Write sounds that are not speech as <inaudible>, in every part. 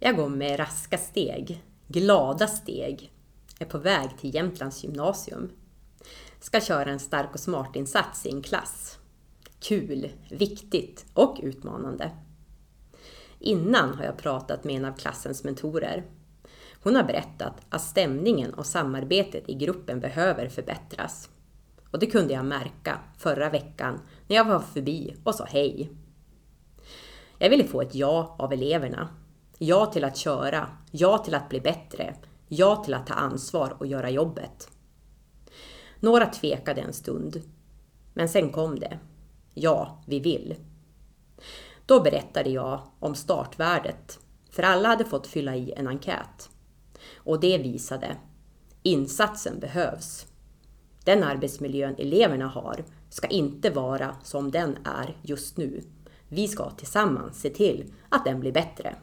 Jag går med raska steg, glada steg, är på väg till Jämtlands gymnasium. Ska köra en stark och smart insats i en klass. Kul, viktigt och utmanande. Innan har jag pratat med en av klassens mentorer. Hon har berättat att stämningen och samarbetet i gruppen behöver förbättras. Och det kunde jag märka förra veckan när jag var förbi och sa hej. Jag ville få ett ja av eleverna. Ja till att köra, ja till att bli bättre, ja till att ta ansvar och göra jobbet. Några tvekade en stund, men sen kom det. Ja, vi vill. Då berättade jag om startvärdet, för alla hade fått fylla i en enkät. Och det visade, insatsen behövs. Den arbetsmiljön eleverna har ska inte vara som den är just nu. Vi ska tillsammans se till att den blir bättre.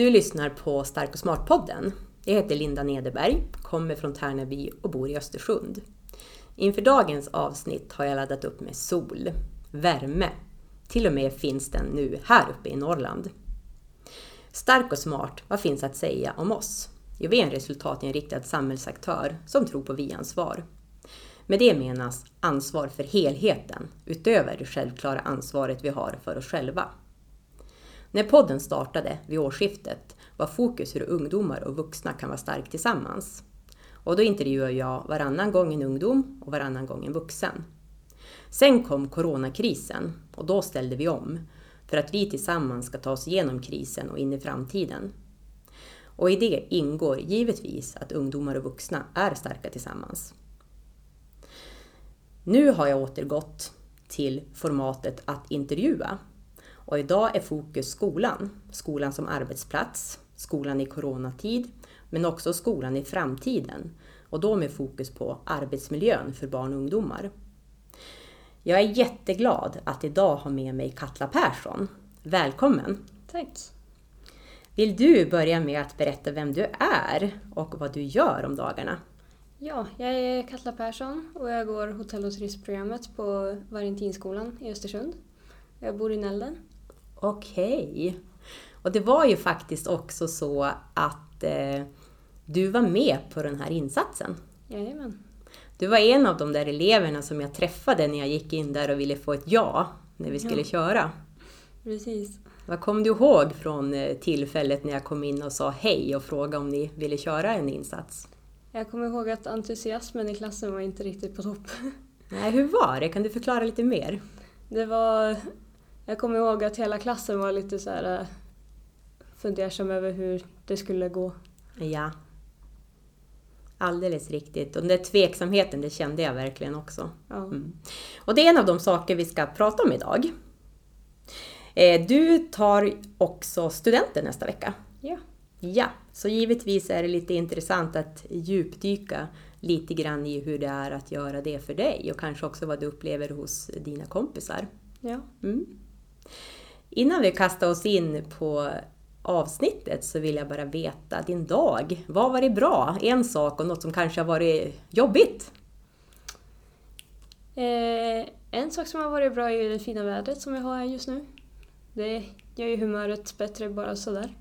Du lyssnar på Stark och Smart-podden. Jag heter Linda Nederberg, kommer från Tärnaby och bor i Östersund. Inför dagens avsnitt har jag laddat upp med sol, värme. Till och med finns den nu här uppe i Norrland. Stark och smart, vad finns att säga om oss? Jo, vi är en resultatinriktad samhällsaktör som tror på vi-ansvar. Med det menas ansvar för helheten, utöver det självklara ansvaret vi har för oss själva. När podden startade vid årsskiftet var fokus hur ungdomar och vuxna kan vara starka tillsammans. Och då intervjuade jag varannan gång en ungdom och varannan gång en vuxen. Sen kom coronakrisen och då ställde vi om för att vi tillsammans ska ta oss igenom krisen och in i framtiden. Och i det ingår givetvis att ungdomar och vuxna är starka tillsammans. Nu har jag återgått till formatet att intervjua och idag är fokus skolan. Skolan som arbetsplats, skolan i coronatid, men också skolan i framtiden. Och då med fokus på arbetsmiljön för barn och ungdomar. Jag är jätteglad att idag ha med mig Katla Persson. Välkommen! Tack! Vill du börja med att berätta vem du är och vad du gör om dagarna? Ja, jag är Katla Persson och jag går hotell och turistprogrammet på Valentinskolan i Östersund. Jag bor i Nälden. Okej. Och det var ju faktiskt också så att eh, du var med på den här insatsen. Jajamän. Du var en av de där eleverna som jag träffade när jag gick in där och ville få ett ja när vi skulle Ja. köra. Precis. Vad kom du ihåg från eh, tillfället när jag kom in och sa hej och frågade om ni ville köra en insats? Jag kommer ihåg att entusiasmen i klassen var inte riktigt på topp. <laughs> Nej, hur var det? Kan du förklara lite mer? Det var... Jag kommer ihåg att hela klassen var lite så här eh, fundersam över hur det skulle gå. Ja. Alldeles riktigt. Och den där tveksamheten, det kände jag verkligen också. Ja. Mm. Och det är en av de saker vi ska prata om idag. Eh, Du tar också studenten nästa vecka. ja. Ja, så givetvis är det lite intressant att djupdyka lite grann i hur det är att göra det för dig och kanske också vad du upplever hos dina kompisar. Ja. Mm. Innan vi kastar oss in på avsnittet så vill jag bara veta din dag. Vad har varit bra? En sak och något som kanske har varit jobbigt? Eh, en sak som har varit bra är ju det fina vädret som vi har här just nu. Det gör ju humöret bättre bara sådär.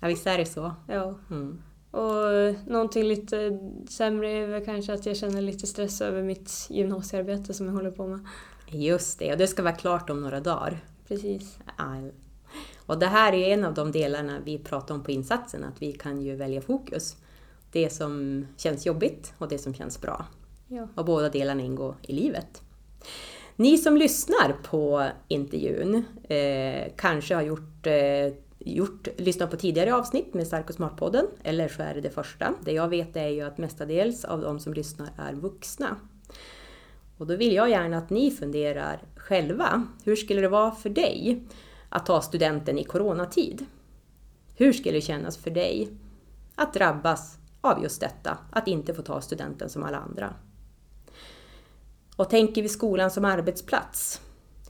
Ja, visst är det så? Ja. Mm. Och någonting lite sämre är väl kanske att jag känner lite stress över mitt gymnasiearbete som jag håller på med. Just det, och det ska vara klart om några dagar. Precis. All. Och det här är en av de delarna vi pratar om på insatsen, att vi kan ju välja fokus. Det som känns jobbigt och det som känns bra. Ja. Och båda delarna ingår i livet. Ni som lyssnar på intervjun eh, kanske har gjort, eh, gjort, lyssnat på tidigare avsnitt med Stark och Smart-podden, eller så är det det första. Det jag vet är ju att mestadels av de som lyssnar är vuxna. Och då vill jag gärna att ni funderar själva. Hur skulle det vara för dig att ta studenten i coronatid? Hur skulle det kännas för dig att drabbas av just detta, att inte få ta studenten som alla andra? Och tänker vi skolan som arbetsplats,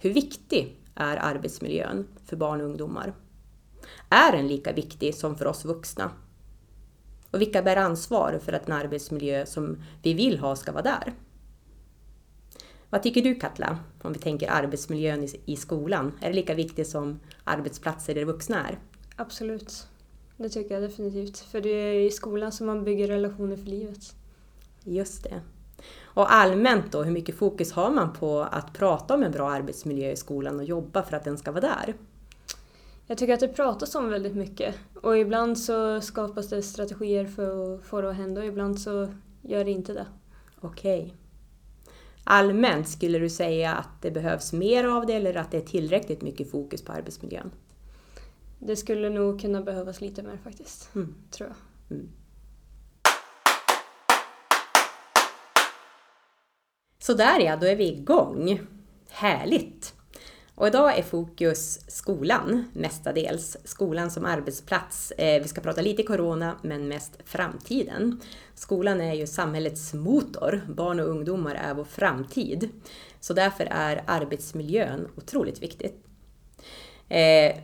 hur viktig är arbetsmiljön för barn och ungdomar. Är den lika viktig som för oss vuxna? Och vilka bär ansvar för att en arbetsmiljö som vi vill ha ska vara där? Vad tycker du Katla, om vi tänker arbetsmiljön i skolan? Är det lika viktigt som arbetsplatser där vuxna är? Absolut. Det tycker jag definitivt. För det är i skolan som man bygger relationer för livet. Just det. Och allmänt då, hur mycket fokus har man på att prata om en bra arbetsmiljö i skolan och jobba för att den ska vara där? Jag tycker att det pratas om väldigt mycket och ibland så skapas det strategier för att få det att hända och ibland så gör det inte det. Okej. Allmänt, skulle du säga att det behövs mer av det eller att det är tillräckligt mycket fokus på arbetsmiljön? Det skulle nog kunna behövas lite mer faktiskt, mm. tror jag. Mm. Sådär ja, då är vi igång. Härligt! Och idag är fokus skolan mestadels. Skolan som arbetsplats. Eh, vi ska prata lite corona, men mest framtiden. Skolan är ju samhällets motor. Barn och ungdomar är vår framtid. Så därför är arbetsmiljön otroligt viktigt. Eh,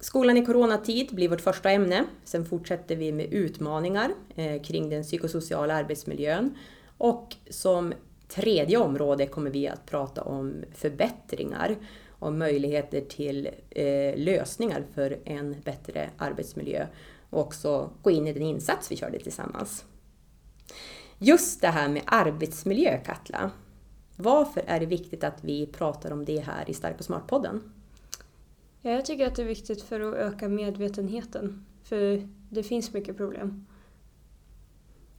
skolan i coronatid blir vårt första ämne. Sen fortsätter vi med utmaningar eh, kring den psykosociala arbetsmiljön. Och som tredje område kommer vi att prata om förbättringar och möjligheter till eh, lösningar för en bättre arbetsmiljö och också gå in i den insats vi körde tillsammans. Just det här med arbetsmiljö, Katla. Varför är det viktigt att vi pratar om det här i Stark och Smart-podden? Ja, jag tycker att det är viktigt för att öka medvetenheten. För det finns mycket problem.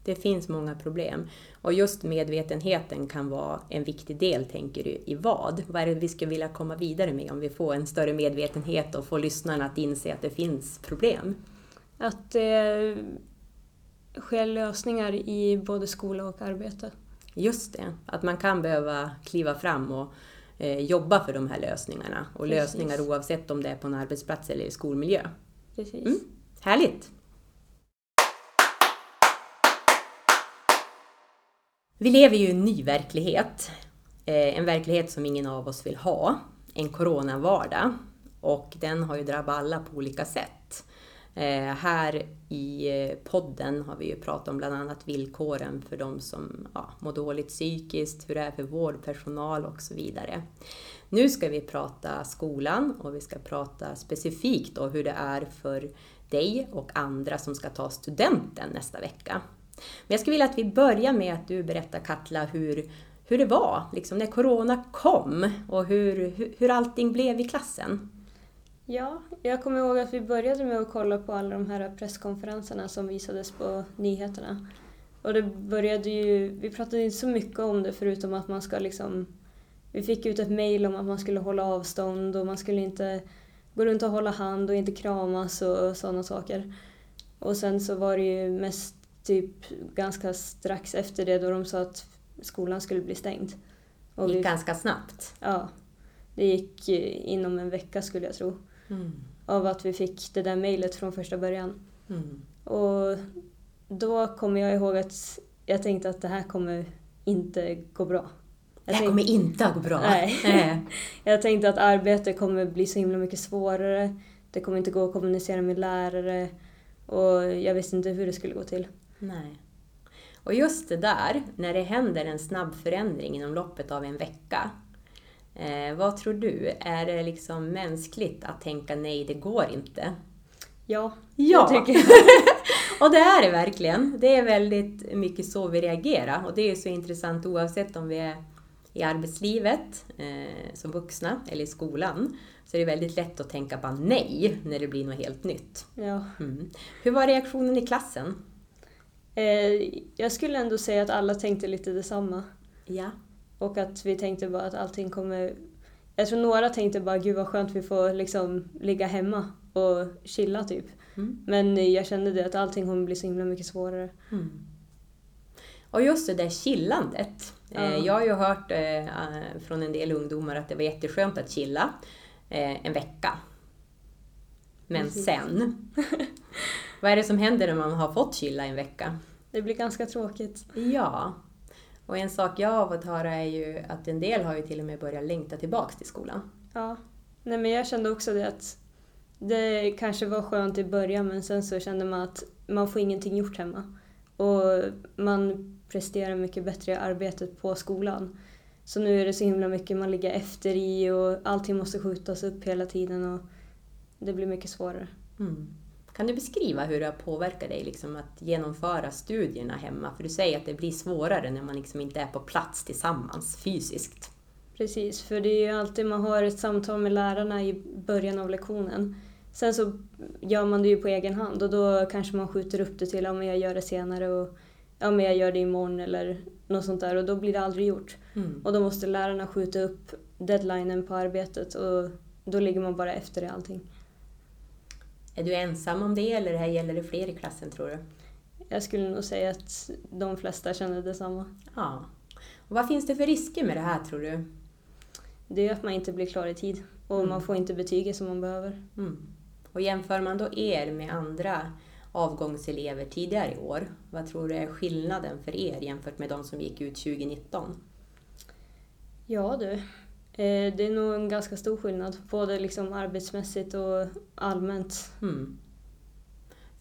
Det finns många problem. Och just medvetenheten kan vara en viktig del, tänker du, i vad? Vad är det vi skulle vilja komma vidare med om vi får en större medvetenhet och får lyssnarna att inse att det finns problem? Att det sker lösningar i både skola och arbete. Just det, att man kan behöva kliva fram och eh, jobba för de här lösningarna. Och Precis. lösningar oavsett om det är på en arbetsplats eller i skolmiljö. Precis. Mm, härligt! Vi lever ju i en ny verklighet. Eh, en verklighet som ingen av oss vill ha. En coronavardag. Och den har ju drabbat alla på olika sätt. Eh, här i eh, podden har vi ju pratat om bland annat villkoren för de som ja, mår dåligt psykiskt, hur det är för vårdpersonal och så vidare. Nu ska vi prata skolan och vi ska prata specifikt om hur det är för dig och andra som ska ta studenten nästa vecka. Men jag skulle vilja att vi börjar med att du berättar Katla hur, hur det var liksom när Corona kom och hur, hur, hur allting blev i klassen. Ja, jag kommer ihåg att vi började med att kolla på alla de här presskonferenserna som visades på nyheterna. Och det började ju, vi pratade inte så mycket om det förutom att man ska liksom, vi fick ut ett mail om att man skulle hålla avstånd och man skulle inte gå runt och hålla hand och inte kramas och sådana saker. Och sen så var det ju mest typ ganska strax efter det då de sa att skolan skulle bli stängd. Och det gick vi, ganska snabbt? Ja. Det gick inom en vecka skulle jag tro. Mm. Av att vi fick det där mejlet från första början. Mm. Och då kommer jag ihåg att jag tänkte att det här kommer inte gå bra. Jag det här tänkte, kommer inte att gå bra? Nej. <laughs> <laughs> jag tänkte att arbetet kommer bli så himla mycket svårare. Det kommer inte gå att kommunicera med lärare. Och jag visste inte hur det skulle gå till. Nej. Och just det där, när det händer en snabb förändring inom loppet av en vecka. Eh, vad tror du? Är det liksom mänskligt att tänka nej, det går inte? Ja, ja. det tycker jag. <laughs> och det är det verkligen. Det är väldigt mycket så vi reagerar. Och det är så intressant oavsett om vi är i arbetslivet eh, som vuxna eller i skolan. Så är det väldigt lätt att tänka bara nej när det blir något helt nytt. Ja. Mm. Hur var reaktionen i klassen? Eh, jag skulle ändå säga att alla tänkte lite detsamma. Ja. Och att vi tänkte bara att allting kommer... Jag tror några tänkte bara gud vad skönt vi får liksom ligga hemma och chilla typ. Mm. Men jag kände det att allting kommer bli så himla mycket svårare. Mm. Och just det där chillandet. Ja. Jag har ju hört eh, från en del ungdomar att det var jätteskönt att chilla eh, en vecka. Men sen <laughs> Vad är det som händer när man har fått chilla en vecka? Det blir ganska tråkigt. Ja. Och en sak jag har fått höra är ju att en del har ju till och med börjat längta tillbaks till skolan. Ja. Nej men jag kände också det att det kanske var skönt i början men sen så kände man att man får ingenting gjort hemma. Och man presterar mycket bättre i arbetet på skolan. Så nu är det så himla mycket man ligger efter i och allting måste skjutas upp hela tiden och det blir mycket svårare. Mm. Kan du beskriva hur det har påverkat dig liksom, att genomföra studierna hemma? För du säger att det blir svårare när man liksom inte är på plats tillsammans fysiskt. Precis, för det är ju alltid man har ett samtal med lärarna i början av lektionen. Sen så gör man det ju på egen hand och då kanske man skjuter upp det till om jag gör det senare och ja, men jag gör det imorgon eller något sånt där och då blir det aldrig gjort. Mm. Och då måste lärarna skjuta upp deadlinen på arbetet och då ligger man bara efter i allting. Är du ensam om det eller här gäller det fler i klassen tror du? Jag skulle nog säga att de flesta känner detsamma. Ja. Och vad finns det för risker med det här tror du? Det är att man inte blir klar i tid och mm. man får inte betyget som man behöver. Mm. Och jämför man då er med andra avgångselever tidigare i år, vad tror du är skillnaden för er jämfört med de som gick ut 2019? Ja du, eh, det är nog en ganska stor skillnad, både liksom arbetsmässigt och allmänt. Mm.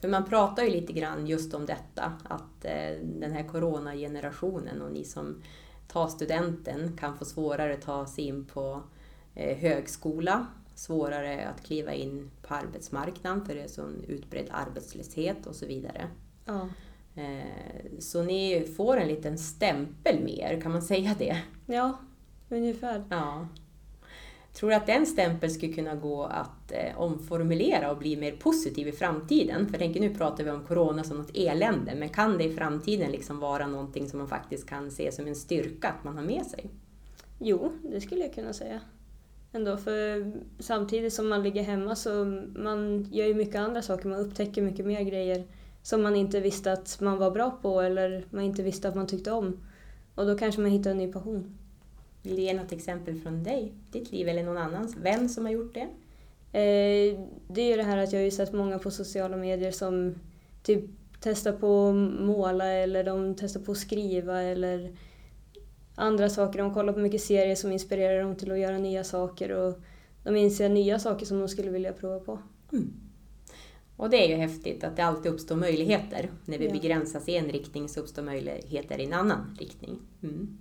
För man pratar ju lite grann just om detta, att eh, den här coronagenerationen och ni som tar studenten kan få svårare att ta sig in på eh, högskola svårare att kliva in på arbetsmarknaden för det är sån utbredd arbetslöshet och så vidare. Ja. Eh, så ni får en liten stämpel mer, kan man säga det? Ja, ungefär. Ja. Tror du att den stämpeln skulle kunna gå att eh, omformulera och bli mer positiv i framtiden? För tänker, nu pratar vi om corona som något elände, men kan det i framtiden liksom vara någonting som man faktiskt kan se som en styrka att man har med sig? Jo, det skulle jag kunna säga ändå. För samtidigt som man ligger hemma så man gör ju mycket andra saker. Man upptäcker mycket mer grejer som man inte visste att man var bra på eller man inte visste att man tyckte om. Och då kanske man hittar en ny passion. Vill du ge något exempel från dig, ditt liv eller någon annans? Vem som har gjort det? Eh, det är ju det här att jag har ju sett många på sociala medier som typ testar på att måla eller de testar på att skriva eller andra saker. De kollar på mycket serier som inspirerar dem till att göra nya saker och de inser nya saker som de skulle vilja prova på. Mm. Och det är ju häftigt att det alltid uppstår möjligheter. När vi ja. begränsas i en riktning så uppstår möjligheter i en annan riktning. Mm.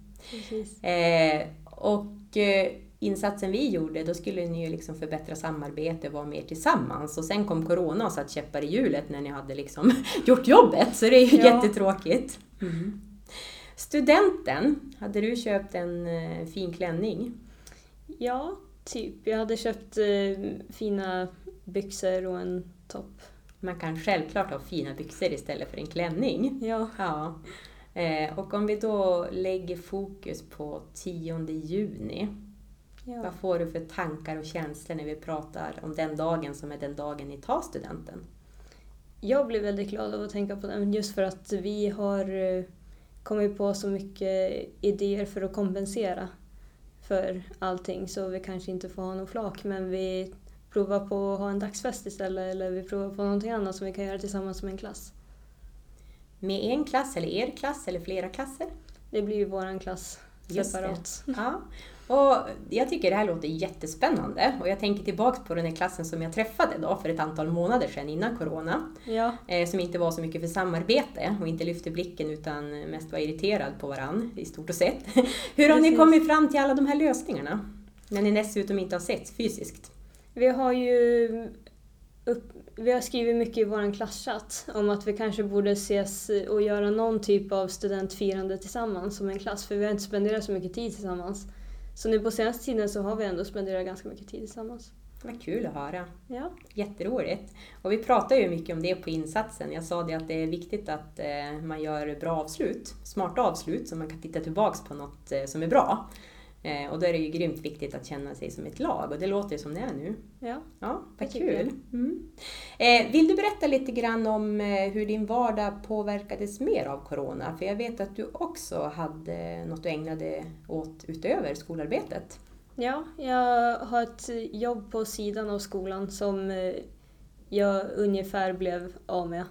Eh, och eh, insatsen vi gjorde, då skulle ni ju liksom förbättra samarbete och vara mer tillsammans. Och sen kom Corona och satte käppar i hjulet när ni hade liksom <laughs> gjort jobbet. Så det är ju ja. jättetråkigt. Mm. Studenten, hade du köpt en eh, fin klänning? Ja, typ. Jag hade köpt eh, fina byxor och en topp. Man kan självklart ha fina byxor istället för en klänning. Ja. ja. Eh, och om vi då lägger fokus på 10 juni. Ja. Vad får du för tankar och känslor när vi pratar om den dagen som är den dagen ni tar studenten? Jag blir väldigt glad av att tänka på den just för att vi har eh, kommit på så mycket idéer för att kompensera för allting så vi kanske inte får ha någon flak men vi provar på att ha en dagsfest istället eller vi provar på någonting annat som vi kan göra tillsammans med en klass. Med en klass eller er klass eller flera klasser? Det blir ju våran klass separat. <laughs> Ja. Och jag tycker det här låter jättespännande och jag tänker tillbaks på den här klassen som jag träffade då för ett antal månader sedan innan Corona. Ja. Eh, som inte var så mycket för samarbete och inte lyfte blicken utan mest var irriterad på varann i stort och sett. <laughs> Hur har Precis. ni kommit fram till alla de här lösningarna? När ni dessutom inte har sett fysiskt. Vi har ju upp, vi har skrivit mycket i vår klasschatt om att vi kanske borde ses och göra någon typ av studentfirande tillsammans som en klass, för vi har inte spenderat så mycket tid tillsammans. Så nu på senaste tiden så har vi ändå spenderat ganska mycket tid tillsammans. Vad kul att höra. Ja. Jätteroligt. Och vi pratar ju mycket om det på insatsen. Jag sa det att det är viktigt att eh, man gör bra avslut, smarta avslut, så man kan titta tillbaks på något eh, som är bra. Eh, och då är det ju grymt viktigt att känna sig som ett lag och det låter som det är nu. Ja, ja vad kul. Mm. Eh, vill du berätta lite grann om eh, hur din vardag påverkades mer av Corona? För jag vet att du också hade något du ägnade åt utöver skolarbetet. Ja, jag har ett jobb på sidan av skolan som jag ungefär blev av med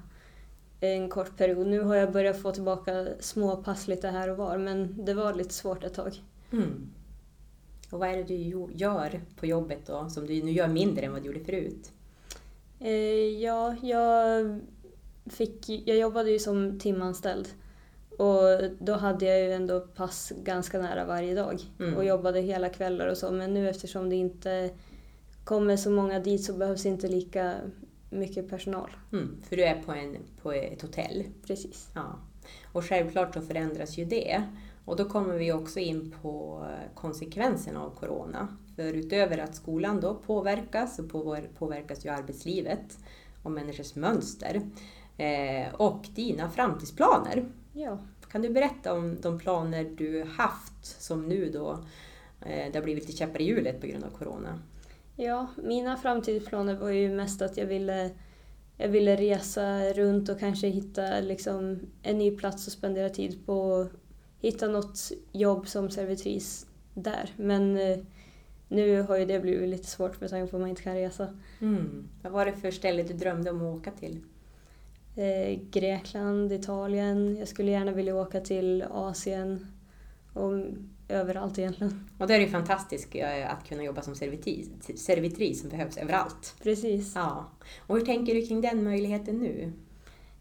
en kort period. Nu har jag börjat få tillbaka små pass lite här och var men det var lite svårt ett tag. Mm. Och vad är det du gör på jobbet då, som du nu gör mindre än vad du gjorde förut? Eh, ja, jag, fick, jag jobbade ju som timanställd. Och då hade jag ju ändå pass ganska nära varje dag Mm. och jobbade hela kvällar och så. Men nu eftersom det inte kommer så många dit så behövs inte lika mycket personal. Mm, för du är på, en, på ett hotell. Precis. Ja. Och självklart så förändras ju det. Och då kommer vi också in på konsekvenserna av Corona. För utöver att skolan då påverkas så påverkas ju arbetslivet och människors mönster. Eh, och dina framtidsplaner. Ja. Kan du berätta om de planer du haft som nu då eh, det har blivit lite käppar i hjulet på grund av Corona? Ja, mina framtidsplaner var ju mest att jag ville, jag ville resa runt och kanske hitta liksom en ny plats och spendera tid på. Hitta något jobb som servitris där. Men eh, nu har ju det blivit lite svårt med tanke på att man inte kan resa. Mm. Vad var det för ställe du drömde om att åka till? Eh, Grekland, Italien. Jag skulle gärna vilja åka till Asien. Och överallt egentligen. Och det är ju fantastiskt eh, att kunna jobba som servitris, servitris som behövs överallt. Precis. Ja. Och hur tänker du kring den möjligheten nu?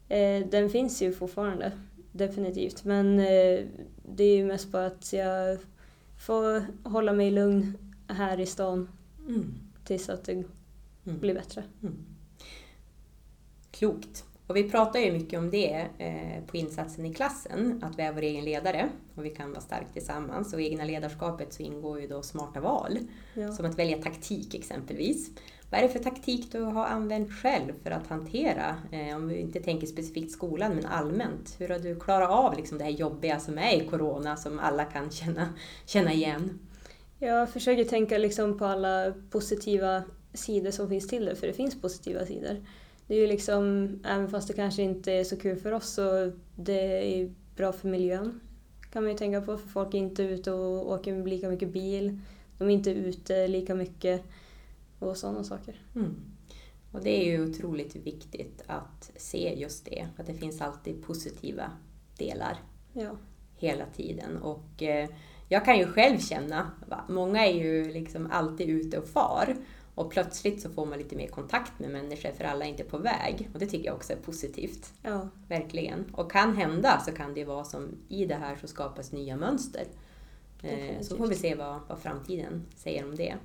Eh, den finns ju fortfarande, definitivt. Men eh, det är ju mest bara att jag får hålla mig lugn här i stan Mm. tills att det Mm. blir bättre. Mm. Klokt. Och vi pratar ju mycket om det eh, på insatsen i klassen, att vi är vår egen ledare och vi kan vara starka tillsammans. Och i egna ledarskapet så ingår ju då smarta val, Ja. som att välja taktik exempelvis. Vad är det för taktik du har använt själv för att hantera, eh, om vi inte tänker specifikt skolan, men allmänt? Hur har du klarat av liksom det här jobbiga som är i Corona, som alla kan <laughs> känna, känna igen? Jag försöker tänka liksom på alla positiva sidor som finns till det, för det finns positiva sidor. Det är ju liksom, även fast det kanske inte är så kul för oss, så det är bra för miljön. Kan man ju tänka på, för folk är inte ute och åker lika mycket bil. De är inte ute lika mycket och sådana saker. Mm. Och det är ju otroligt viktigt att se just det, att det finns alltid positiva delar Ja. hela tiden. Och eh, jag kan ju själv känna, va, många är ju liksom alltid ute och far och plötsligt så får man lite mer kontakt med människor för alla är inte på väg. Och det tycker jag också är positivt, Ja, verkligen. Och kan hända så kan det vara som i det här så skapas nya mönster. Eh, Definitivt. så får vi se vad, vad framtiden säger om det.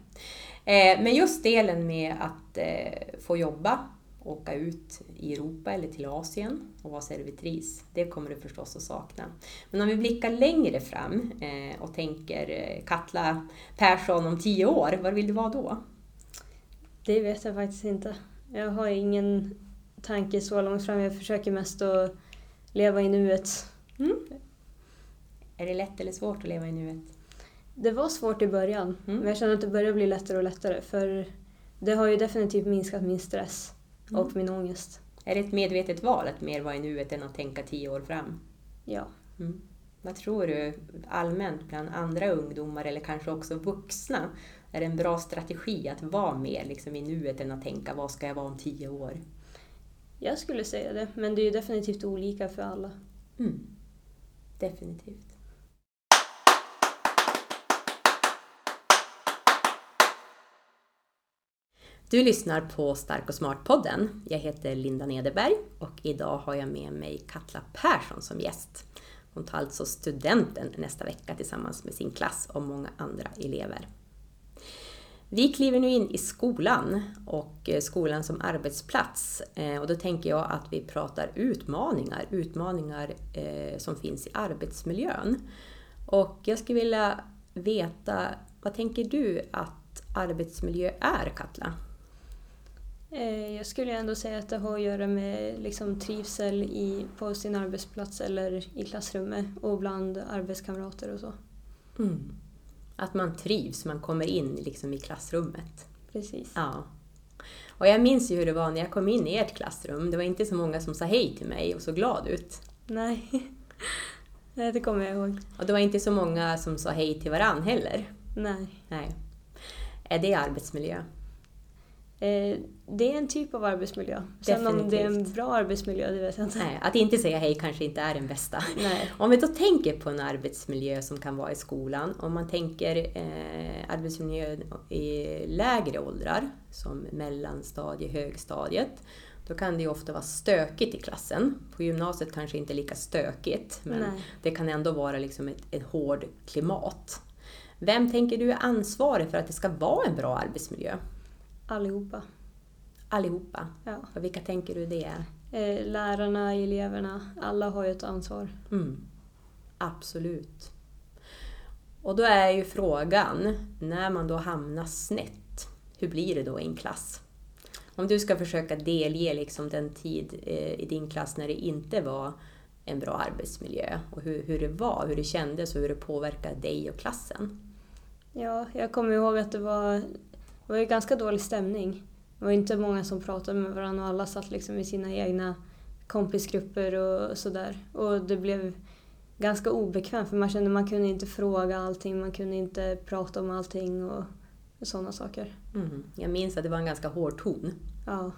Eh, men just delen med att eh, få jobba, åka ut i Europa eller till Asien och vara servitris, det kommer du förstås att sakna. Men om vi blickar längre fram eh, och tänker Katla Persson om tio år, var vill du vara då? det vet jag faktiskt inte. Jag har ingen tanke så långt fram. Jag försöker mest att leva i nuet. Är det lätt eller svårt att leva i nuet? Det var svårt i början, Mm. men jag känner att det börjar bli lättare och lättare. För det har ju definitivt minskat min stress Mm. och min ångest. Är det ett medvetet val att mer vara i nuet än att tänka tio år fram? Ja. Mm. Vad tror du allmänt bland andra ungdomar eller kanske också vuxna? Är det en bra strategi att vara mer liksom i nuet än att tänka vad ska jag vara om tio år? Jag skulle säga det, men det är ju definitivt olika för alla. Mm. Definitivt. Du lyssnar på Stark och Smart-podden. Jag heter Linda Nederberg och idag har jag med mig Katla Persson som gäst. Hon tar alltså studenten nästa vecka tillsammans med sin klass och många andra elever. Vi kliver nu in i skolan och eh, skolan som arbetsplats. Eh, och då tänker jag att vi pratar utmaningar, utmaningar eh, som finns i arbetsmiljön. Och jag skulle vilja veta, vad tänker du att arbetsmiljö är, Katla? Eh, Jag skulle ändå säga att det har att göra med liksom trivsel i, på sin arbetsplats eller i klassrummet och bland arbetskamrater och så. Mm. Att man trivs, man kommer in liksom i klassrummet. Precis. Ja. Och jag minns ju hur det var när jag kom in i ert klassrum. Det var inte så många som sa hej till mig och såg glad ut. Nej. <laughs> Nej, det kommer jag ihåg. Och det var inte så många som sa hej till varann heller. Nej. Nej. Är det arbetsmiljö? Eh, det är en typ av arbetsmiljö. Sen om det är en bra arbetsmiljö, det vet jag inte. Nej, att inte säga hej kanske inte är den bästa. Nej. <laughs> Om vi då tänker på en arbetsmiljö som kan vara i skolan, om man tänker eh, arbetsmiljö i lägre åldrar, som mellanstadie, högstadiet, då kan det ju ofta vara stökigt i klassen. På gymnasiet kanske inte lika stökigt, men Nej. det kan ändå vara liksom ett, ett hård klimat. Vem tänker du är ansvarig för att det ska vara en bra arbetsmiljö? Allihopa. Allihopa. Ja. Och vilka tänker du det är? Eh, lärarna, eleverna, alla har ju ett ansvar. Mm. Absolut. Och då är ju frågan, när man då hamnar snett, hur blir det då i en klass? Om du ska försöka delge liksom den tid eh, i din klass när det inte var en bra arbetsmiljö och hur, hur det var, hur det kändes och hur det påverkade dig och klassen. Ja, jag kommer ihåg att det var, det var ju ganska dålig stämning. Det var inte många som pratade med varandra och alla satt liksom i sina egna kompisgrupper och sådär. Och det blev ganska obekvämt för man kände att man kunde inte fråga allting, man kunde inte prata om allting och sådana saker. Mm. Jag minns att det var en ganska hård ton. Ja,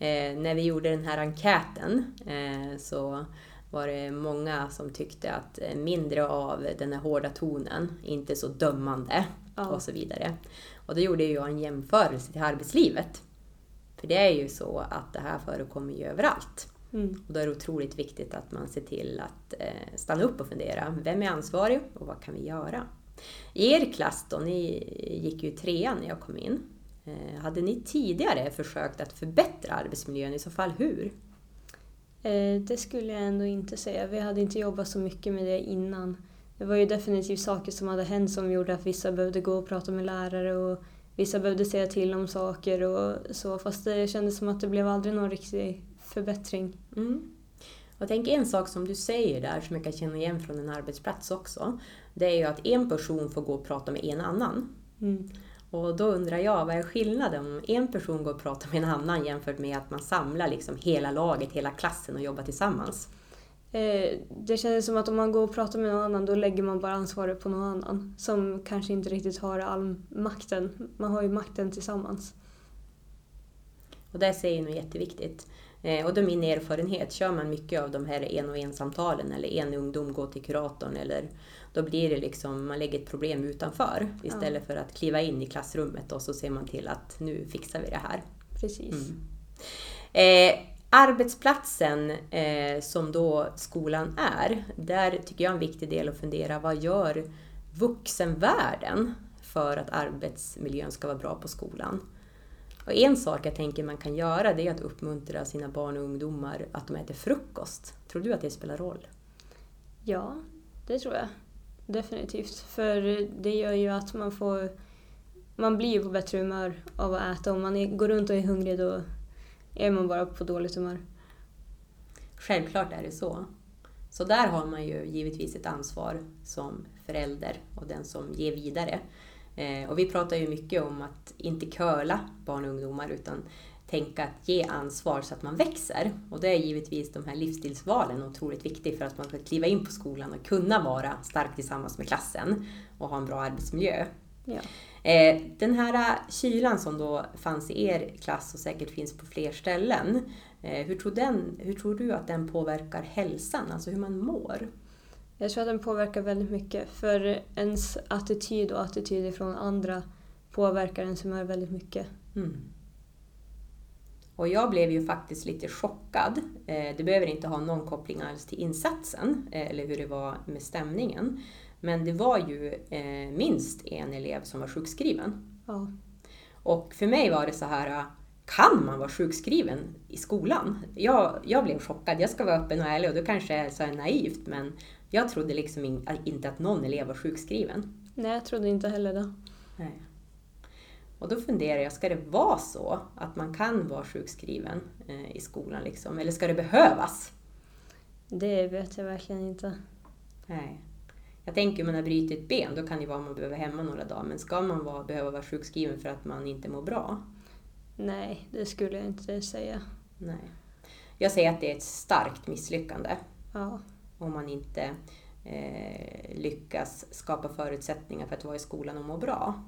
Eh, när vi gjorde den här enkäten eh, så var det många som tyckte att eh, mindre av den här hårda tonen, inte så dömande Ja. och så vidare. Och då gjorde jag en jämförelse till arbetslivet. För det är ju så att det här förekommer ju överallt. mm. Och då är det otroligt viktigt att man ser till att eh, stanna upp och fundera. Vem är ansvarig och vad kan vi göra? I er klass då, ni gick ju trean när jag kom in. Eh, hade ni tidigare försökt att förbättra arbetsmiljön? I så fall hur? Eh, det skulle jag ändå inte säga. Vi hade inte jobbat så mycket med det innan. Det var ju definitivt saker som hade hänt som gjorde att vissa behövde gå och prata med lärare och vissa behövde säga till om saker och så. Fast det kändes som att det blev aldrig någon riktig förbättring. Mm. Och tänk en sak som du säger där som jag kan känna igen från en arbetsplats också. Det är ju att en person får gå och prata med en annan. Mm. Och då undrar jag, vad är skillnaden om en person går och pratar med en annan jämfört med att man samlar liksom hela laget, hela klassen och jobbar tillsammans? Eh, det kändes som att om man går och pratar med någon annan då lägger man bara ansvaret på någon annan som kanske inte riktigt har all makten. Man har ju makten tillsammans. Och det säger nog jätteviktigt. Eh, och då min erfarenhet, kör man mycket av de här en och en samtalen eller en ungdom går till kuratorn eller då blir det liksom, man lägger ett problem utanför istället för att kliva in i klassrummet och så ser man till att nu fixar vi det här. Precis. Mm. Eh, arbetsplatsen eh, som då skolan är, där tycker jag är en viktig del att fundera, vad gör vuxenvärlden för att arbetsmiljön ska vara bra på skolan? Och en sak jag tänker man kan göra det är att uppmuntra sina barn och ungdomar att de äter frukost. Tror du att det spelar roll? Ja, det tror jag. Definitivt. För det gör ju att man får... Man blir ju på bättre humör av att äta. Om man är, går runt och är hungrig då är man bara på dåligt humör. Självklart är det så. Så där har man ju givetvis ett ansvar som förälder och den som ger vidare. Eh, och vi pratar ju mycket om att inte köla barn och ungdomar utan tänka att ge ansvar så att man växer. Och det är givetvis de här livsstilsvalen otroligt viktigt för att man ska kliva in på skolan och kunna vara stark tillsammans med klassen och ha en bra arbetsmiljö. Ja. Eh, Den här kylan som då fanns i er klass och säkert finns på fler ställen, eh, hur tror, den, hur tror du att den påverkar hälsan, alltså hur man mår? Jag tror att den påverkar väldigt mycket. För ens attityd och attityder från andra påverkar ens humör väldigt mycket. Mm. Och jag blev ju faktiskt lite chockad. Eh, Det behöver inte ha någon koppling alls till insatsen eller hur det var med stämningen. Men det var ju eh, minst en elev som var sjukskriven. Ja. Och för mig var det så här, kan man vara sjukskriven i skolan? Jag, jag blev chockad, jag ska vara öppen och ärlig och det kanske är så naivt men jag trodde liksom in, inte att någon elev var sjukskriven. Nej, jag trodde inte heller det. Nej. Och då funderar jag, ska det vara så att man kan vara sjukskriven eh, i skolan liksom? Eller ska det behövas? Det vet jag verkligen inte. Nej. Jag tänker om man har brutit ett ben, då kan det vara att man behöver hemma några dagar. Men ska man vara, behöva vara sjukskriven för att man inte mår bra? Nej, det skulle jag inte säga. Nej. Jag säger att det är ett starkt misslyckande Ja, om man inte eh, lyckas skapa förutsättningar för att vara i skolan och må bra.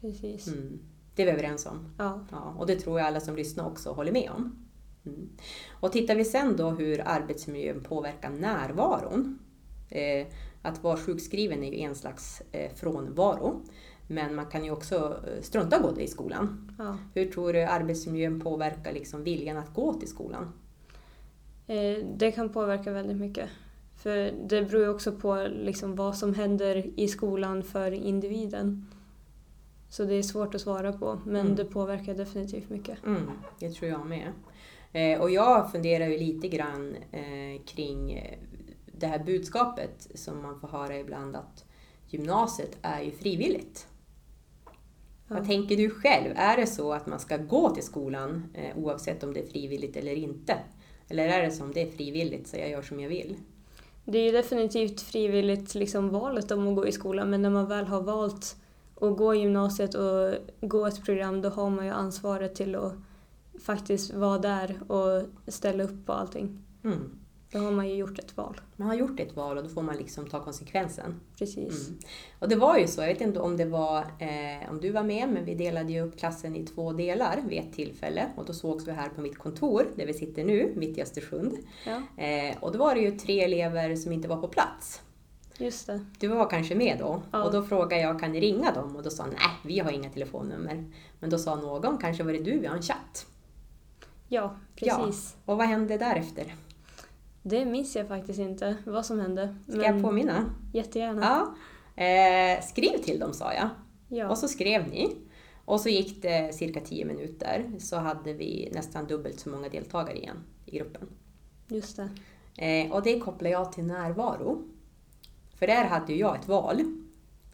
precis. Mm. Det är vi överens om. Ja. Ja, och det tror jag alla som lyssnar också håller med om. Mm. Och tittar vi sen då hur arbetsmiljön påverkar närvaron. Eh, att vara sjukskriven är ju en slags eh, frånvaro. Men man kan ju också eh, strunta att gå i skolan. ja. Hur tror du arbetsmiljön påverkar liksom viljan att gå till skolan? Eh, Det kan påverka väldigt mycket. För det beror ju också på liksom vad som händer i skolan för individen. Så det är svårt att svara på, men Mm. det påverkar definitivt mycket. Mm, det tror jag med. Och jag funderar ju lite grann kring det här budskapet som man får höra ibland att gymnasiet är ju frivilligt. Ja. Vad tänker du själv? Är det så att man ska gå till skolan eh, oavsett om det är frivilligt eller inte? Eller är det som det är frivilligt så jag gör som jag vill? Det är ju definitivt frivilligt liksom valet om att gå i skolan, men när man väl har valt att gå i gymnasiet och gå ett program, då har man ju ansvaret till att faktiskt vara där och ställa upp på allting. Mm. Då har man ju gjort ett val. Man har gjort ett val och då får man liksom ta konsekvensen. Precis. Mm. Och det var ju så, jag vet inte om det var eh, om du var med, men vi delade ju upp klassen i två delar vid ett tillfälle. Och då sågs vi här på mitt kontor, där vi sitter nu, mitt i Östersund. Ja, Eh, och då var det ju tre elever som inte var på plats. just det. Du var kanske med då? Ja. Och då frågade jag, kan ni ringa dem? Och då sa nej, vi har inga telefonnummer. Men då sa någon, kanske var det du, vi har en chatt. Ja, precis. Och vad hände därefter? Det minns jag faktiskt inte vad som hände. Ska jag påminna? Jättegärna. Ja. Eh, skriv till dem, sa jag. Ja. Och så skrev ni. Och så gick det cirka 10 minuter så hade vi nästan dubbelt så många deltagare igen i gruppen. Just det. Eh, och det kopplar jag till närvaro. För där hade ju jag ett val.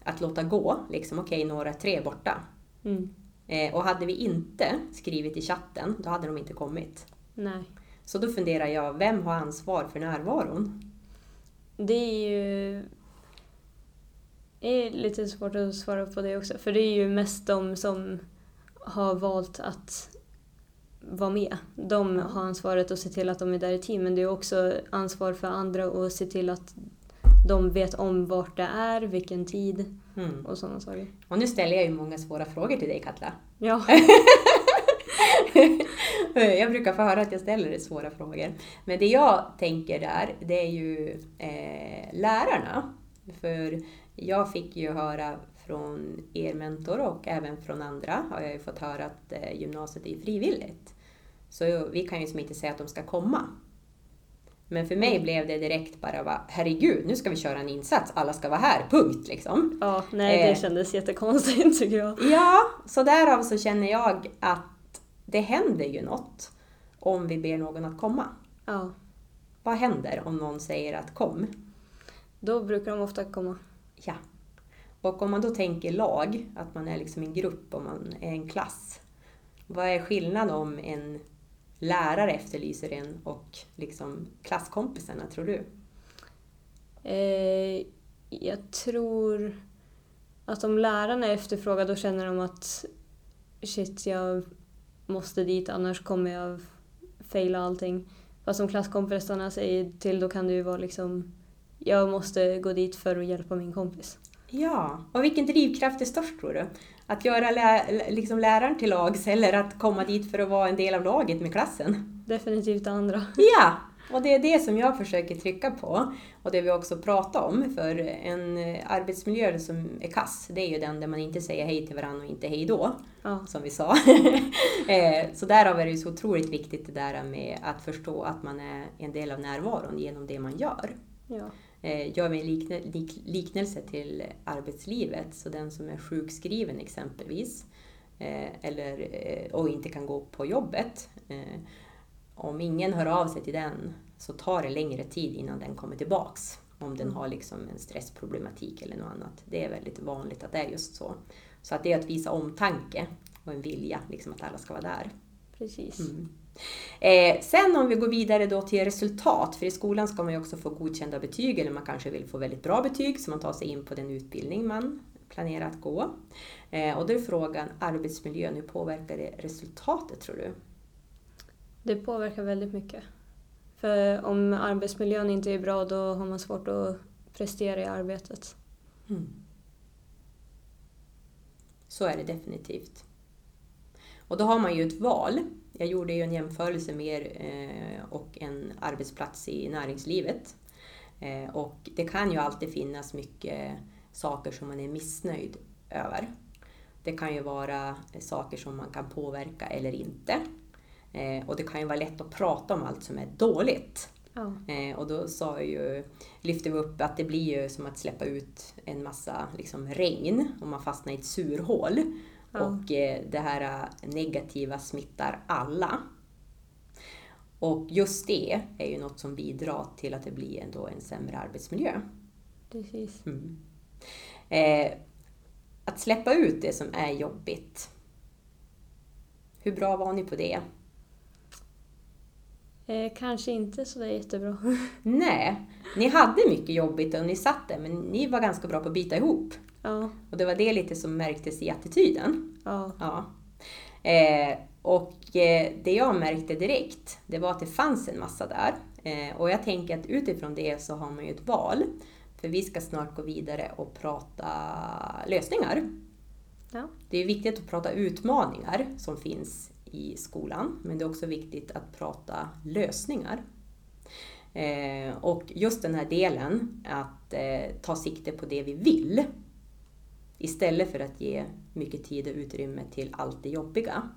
Att låta gå, liksom okej några tre borta. Mm. Eh, och hade vi inte skrivit i chatten, då hade de inte kommit. Nej. Så då funderar jag, vem har ansvar för närvaron? Det är ju det är lite svårt att svara på det också. För det är ju mest de som har valt att vara med. De har ansvaret att se till att de är där i tid. Men det är också ansvar för andra att se till att de vet om vart det är, vilken tid Mm. och sådana saker. Och nu ställer jag ju många svåra frågor till dig Katla. Ja, <laughs> Jag brukar få höra att jag ställer svåra frågor. Men det jag tänker där, det är ju eh, lärarna. För jag fick ju höra från er mentor och även från andra har jag ju fått höra att eh, gymnasiet är frivilligt. Så vi kan ju som inte säga att de ska komma. Men för mig blev det direkt bara, va, herregud, nu ska vi köra en insats, alla ska vara här, punkt liksom. ja nej det Eh. kändes jättekonstigt <laughs> tycker jag. Ja, så därav så känner jag att det händer ju något om vi ber någon att komma. Ja, Vad händer om någon säger att kom? då brukar de ofta komma. Ja. Och om man då tänker lag, att man är liksom en grupp och man är en klass. Vad är skillnaden om en lärare efterlyser en och liksom klasskompisarna, tror du? Eh, jag tror att om lärarna efterfrågar då känner de att shit, jag måste dit annars kommer jag faila allting. Fast om klasskompisarna säger till då kan det ju vara liksom jag måste gå dit för att hjälpa min kompis. Ja, och vilken drivkraft är störst tror du? Att göra lä- liksom läraren till lags eller att komma dit för att vara en del av laget med klassen? Definitivt det andra. Ja, och det är det som jag försöker trycka på och det vi också pratar om. För en eh, arbetsmiljö som är kass, det är ju den där man inte säger hej till varandra och inte hej då, Ja, som vi sa. <laughs> Eh, så därav är det ju så otroligt viktigt det där med att förstå att man är en del av närvaron genom det man gör. ja, Eh, Gör vi en likne, lik, liknelse till arbetslivet, så den som är sjukskriven exempelvis, eller, och inte kan gå på jobbet, om ingen hör av sig till den så tar det längre tid innan den kommer tillbaks. Om den har liksom en stressproblematik eller något annat. Det är väldigt vanligt att det är just så. Så att det är att visa omtanke och en vilja liksom att alla ska vara där. precis. Mm. Eh, sen om vi går vidare då till resultat, för i skolan ska man ju också få godkända betyg eller man kanske vill få väldigt bra betyg så man tar sig in på den utbildning man planerar att gå. Eh, och då är frågan, arbetsmiljön, hur påverkar det resultatet tror du? Det påverkar väldigt mycket. För om arbetsmiljön inte är bra då har man svårt att prestera i arbetet. Mm. Så är det definitivt. Och då har man ju ett val. Jag gjorde ju en jämförelse med er eh, och en arbetsplats i näringslivet. Eh, och det kan ju alltid finnas mycket saker som man är missnöjd över. Det kan ju vara saker som man kan påverka eller inte. Eh, och det kan ju vara lätt att prata om allt som är dåligt. Ja. Eh, och då sa jag ju, lyfte vi upp att det blir ju som att släppa ut en massa liksom, regn om man fastnar i ett surhål. Ja. Och eh, det här eh, negativa smittar alla. Och just det är ju något som bidrar till att det blir ändå en sämre arbetsmiljö. Precis. Mm. Eh, att släppa ut det som är jobbigt. Hur bra var ni på det? Eh, kanske inte så det är jättebra. <laughs> Nej, ni hade mycket jobbigt och ni satt där, men ni var ganska bra på att bita ihop. ja, Och det var det lite som märktes i attityden. ja, Ja. Eh, och eh, det jag märkte direkt, det var att det fanns en massa där. Eh, och jag tänker att utifrån det så har man ju ett val. För vi ska snart gå vidare och prata lösningar. ja, Det är viktigt att prata utmaningar som finns i skolan, men det är också viktigt att prata lösningar. Eh, och just den här delen, att eh, ta sikte på det vi vill, istället för att ge mycket tid och utrymme till allt det jobbiga.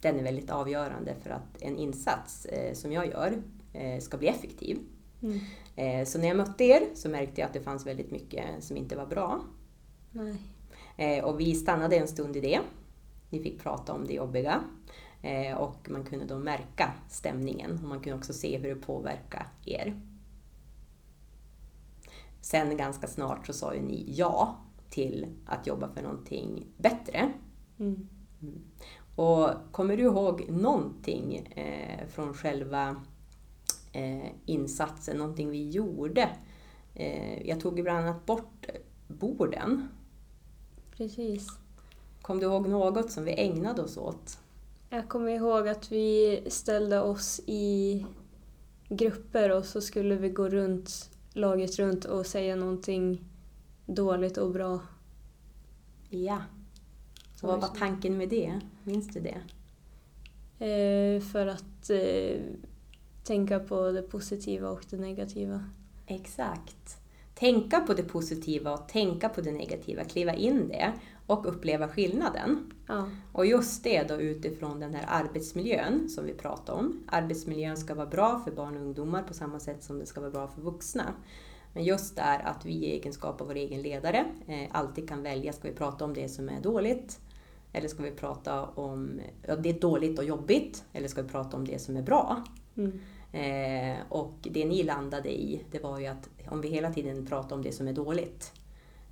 Den är väldigt avgörande för att en insats eh, som jag gör eh, ska bli effektiv. mm. Eh, så när jag mötte er så märkte jag att det fanns väldigt mycket som inte var bra. nej, Eh, och vi stannade en stund i det. Ni fick prata om det jobbiga. Eh, och man kunde då märka stämningen och man kunde också se hur det påverkade er. Sen ganska snart så sa ju ni ja till att jobba för någonting bättre. mm. Och kommer du ihåg någonting eh, från själva eh, insatsen, någonting vi gjorde? Eh, jag tog ju bland annat bort borden. precis. Kom du ihåg något som vi ägnade oss åt? Jag kommer ihåg att vi ställde oss i grupper och så skulle vi gå runt, laget runt och säga någonting dåligt och bra. Ja. Så vad var tanken med det? Minns du det? Eh, för att eh, tänka på det positiva och det negativa. Exakt. Tänka på det positiva och tänka på det negativa, kliva in det och uppleva skillnaden. Ja, Och just det då utifrån den här arbetsmiljön som vi pratade om. Arbetsmiljön ska vara bra för barn och ungdomar på samma sätt som det ska vara bra för vuxna. Men just där att vi i egenskap av vår egen ledare eh, alltid kan välja, ska vi prata om det som är dåligt? Eller ska vi prata om ja, det är dåligt och jobbigt? Eller ska vi prata om det som är bra? mm. Eh, och det ni landade i, det var ju att om vi hela tiden pratar om det som är dåligt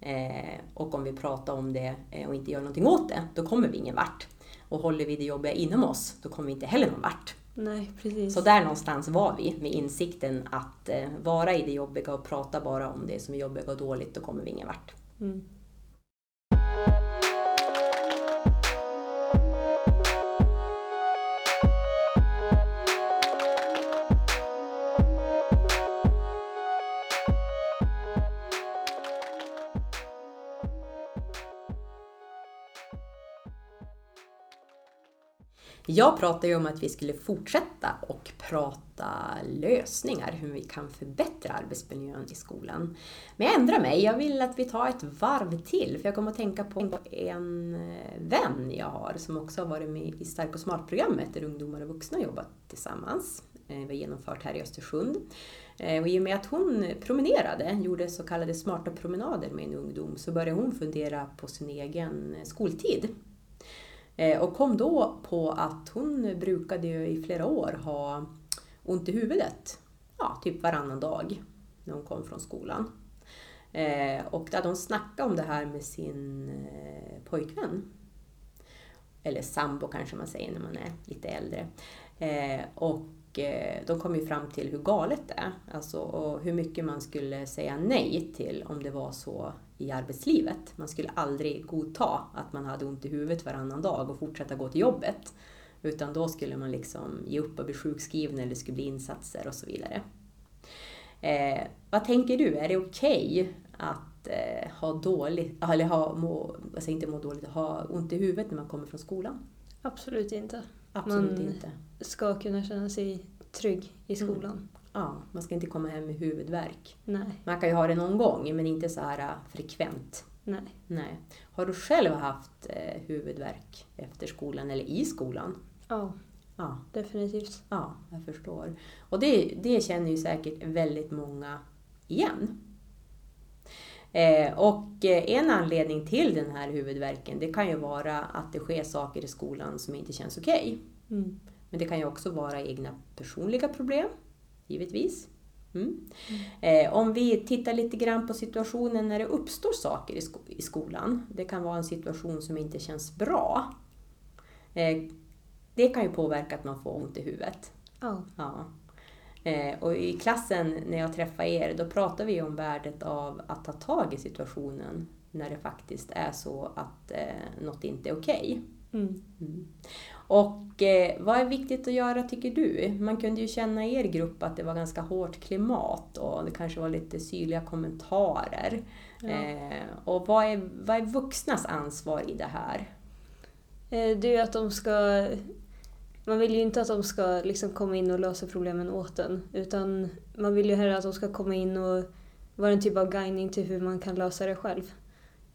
eh, och om vi pratar om det eh, och inte gör någonting åt det, då kommer vi ingen vart. Och håller vi det jobbiga inom oss, då kommer vi inte heller någon vart. nej precis. Så där någonstans var vi med insikten att eh, vara i det jobbiga och prata bara om det som är jobbigt och dåligt, då kommer vi ingen vart. Mm. Jag pratade ju om att vi skulle fortsätta och prata lösningar, hur vi kan förbättra arbetsmiljön i skolan. Men jag ändrar mig, jag vill att vi tar ett varv till, för jag kommer att tänka på en eh, vän jag har som också har varit med i Stark och Smart-programmet där ungdomar och vuxna jobbat tillsammans. Eh, vi har genomfört här i Östersund. Eh, och i och med att hon promenerade, gjorde så kallade smarta promenader med en ungdom, så började hon fundera på sin egen skoltid. Eh, och kom då på att hon brukade ju i flera år ha ont i huvudet. Ja, typ varannan dag när hon kom från skolan. Eh, och då hade hon snackat om det här med sin eh, pojkvän. Eller sambo kanske man säger när man är lite äldre. Och de kom ju fram till hur galet det är. Alltså, och hur mycket man skulle säga nej till om det var så i arbetslivet. Man skulle aldrig godta att man hade ont i huvudet varannan dag och fortsätta gå till jobbet. Utan då skulle man liksom ge upp och bli sjukskriven eller det skulle bli insatser och så vidare. Eh, vad tänker du? Är det okej att eh, ha dåligt, eller ha, må, säger inte må dåligt, ha ont i huvudet när man kommer från skolan? Absolut inte. Absolut Man- inte. Ska kunna känna sig trygg i Mm. Ja, man ska inte komma hem med huvudvärk. Nej, Man kan ju ha det någon gång, men inte så här äh, frekvent. nej. Nej. Har du själv haft eh, huvudvärk efter skolan eller i skolan? Ja, Ja, definitivt. ja jag förstår. Och det, det känner ju säkert väldigt många igen. Eh, och eh, en anledning till den här huvudvärken, det kan ju vara att det sker saker i skolan som inte känns okej. Mm. Men det kan ju också vara egna personliga problem, givetvis. Mm. Eh, om vi tittar lite grann på situationen när det uppstår saker i, sko- i skolan. Det kan vara en situation som inte känns bra. Eh, det kan ju påverka att man får ont i huvudet. Ja, Ja. Eh, och i klassen när jag träffar er, då pratar vi om värdet av att ta tag i situationen när det faktiskt är så att eh, något inte är okej. Mm. Mm. Och eh, vad är viktigt att göra tycker du? Man kunde ju känna i er grupp att det var ganska hårt klimat och det kanske var lite syrliga kommentarer. Ja. Eh, och vad är, vad är vuxnas ansvar i det här? Eh, Det är ju att de ska... Man vill ju inte att de ska liksom komma in och lösa problemen åt en. Utan man vill ju hellre att de ska komma in och vara en typ av guidning till hur man kan lösa det själv.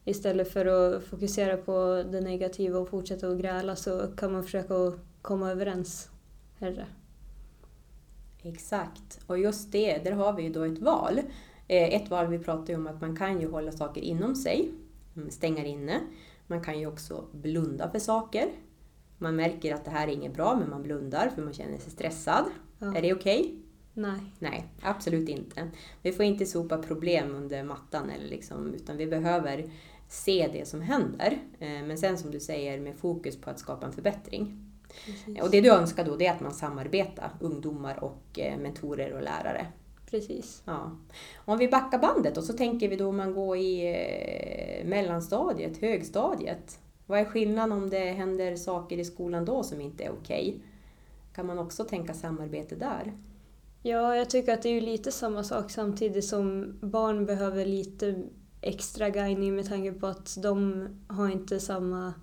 Istället för att fokusera på det negativa och fortsätta att gräla så kan man försöka komma överens hellre. Exakt, och just det, där har vi ju då ett val. Eh, Ett val, vi pratar ju om att man kan ju hålla saker inom sig, stänga inne. Man kan ju också blunda för saker. Man märker att det här är inget bra, men man blundar för man känner sig stressad. Ja. Är det okej? Nej. Nej, absolut inte. Vi får inte sopa problem under mattan, eller liksom, utan vi behöver se det som händer. Eh, Men sen som du säger, med fokus på att skapa en förbättring. Precis. Och det du önskar då, det är att man samarbetar, ungdomar och eh, mentorer och lärare. Precis. Ja. Om vi backar bandet och så tänker vi då om man går i eh, mellanstadiet, högstadiet. Vad är skillnaden om det händer saker i skolan då som inte är okej? Kan man också tänka samarbete där? Ja, jag tycker att det är ju lite samma sak samtidigt som barn behöver lite extra guidning med tanke på att de har inte samma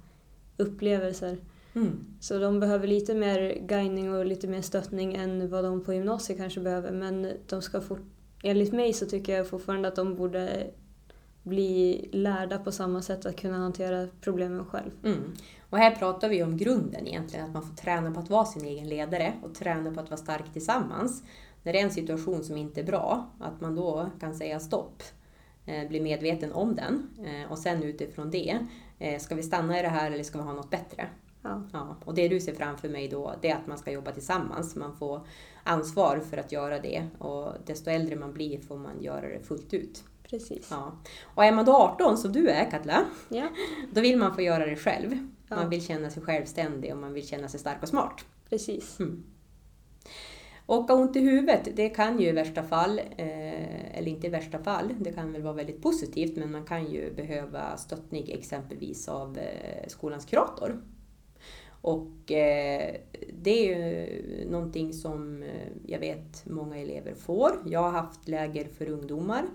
upplevelser. Mm. Så de behöver lite mer guidning och lite mer stöttning än vad de på gymnasiet kanske behöver. Men de ska fort, enligt mig så tycker jag fortfarande att de borde bli lärda på samma sätt att kunna hantera problemen själv. Mm. Och här pratar vi om grunden egentligen, att man får träna på att vara sin egen ledare och träna på att vara stark tillsammans. När det är en situation som inte är bra, att man då kan säga stopp, eh, bli medveten om den eh, och sen utifrån det, eh, ska vi stanna i det här eller ska vi ha något bättre? Ja, Ja, och det du ser framför mig då, det är att man ska jobba tillsammans. Man får ansvar för att göra det och desto äldre man blir får man göra det fullt ut. Precis. Ja. Och är man då 18 som du är Katla, Ja, då vill man få göra det själv. Ja. Man vill känna sig självständig och man vill känna sig stark och smart. precis. Och ha ont i huvudet, det kan ju i värsta fall, eh, eller inte i värsta fall, det kan väl vara väldigt positivt, men man kan ju behöva stöttning exempelvis av eh, skolans kurator. Och eh, det är ju någonting som jag vet många elever får. Jag har haft läger för ungdomar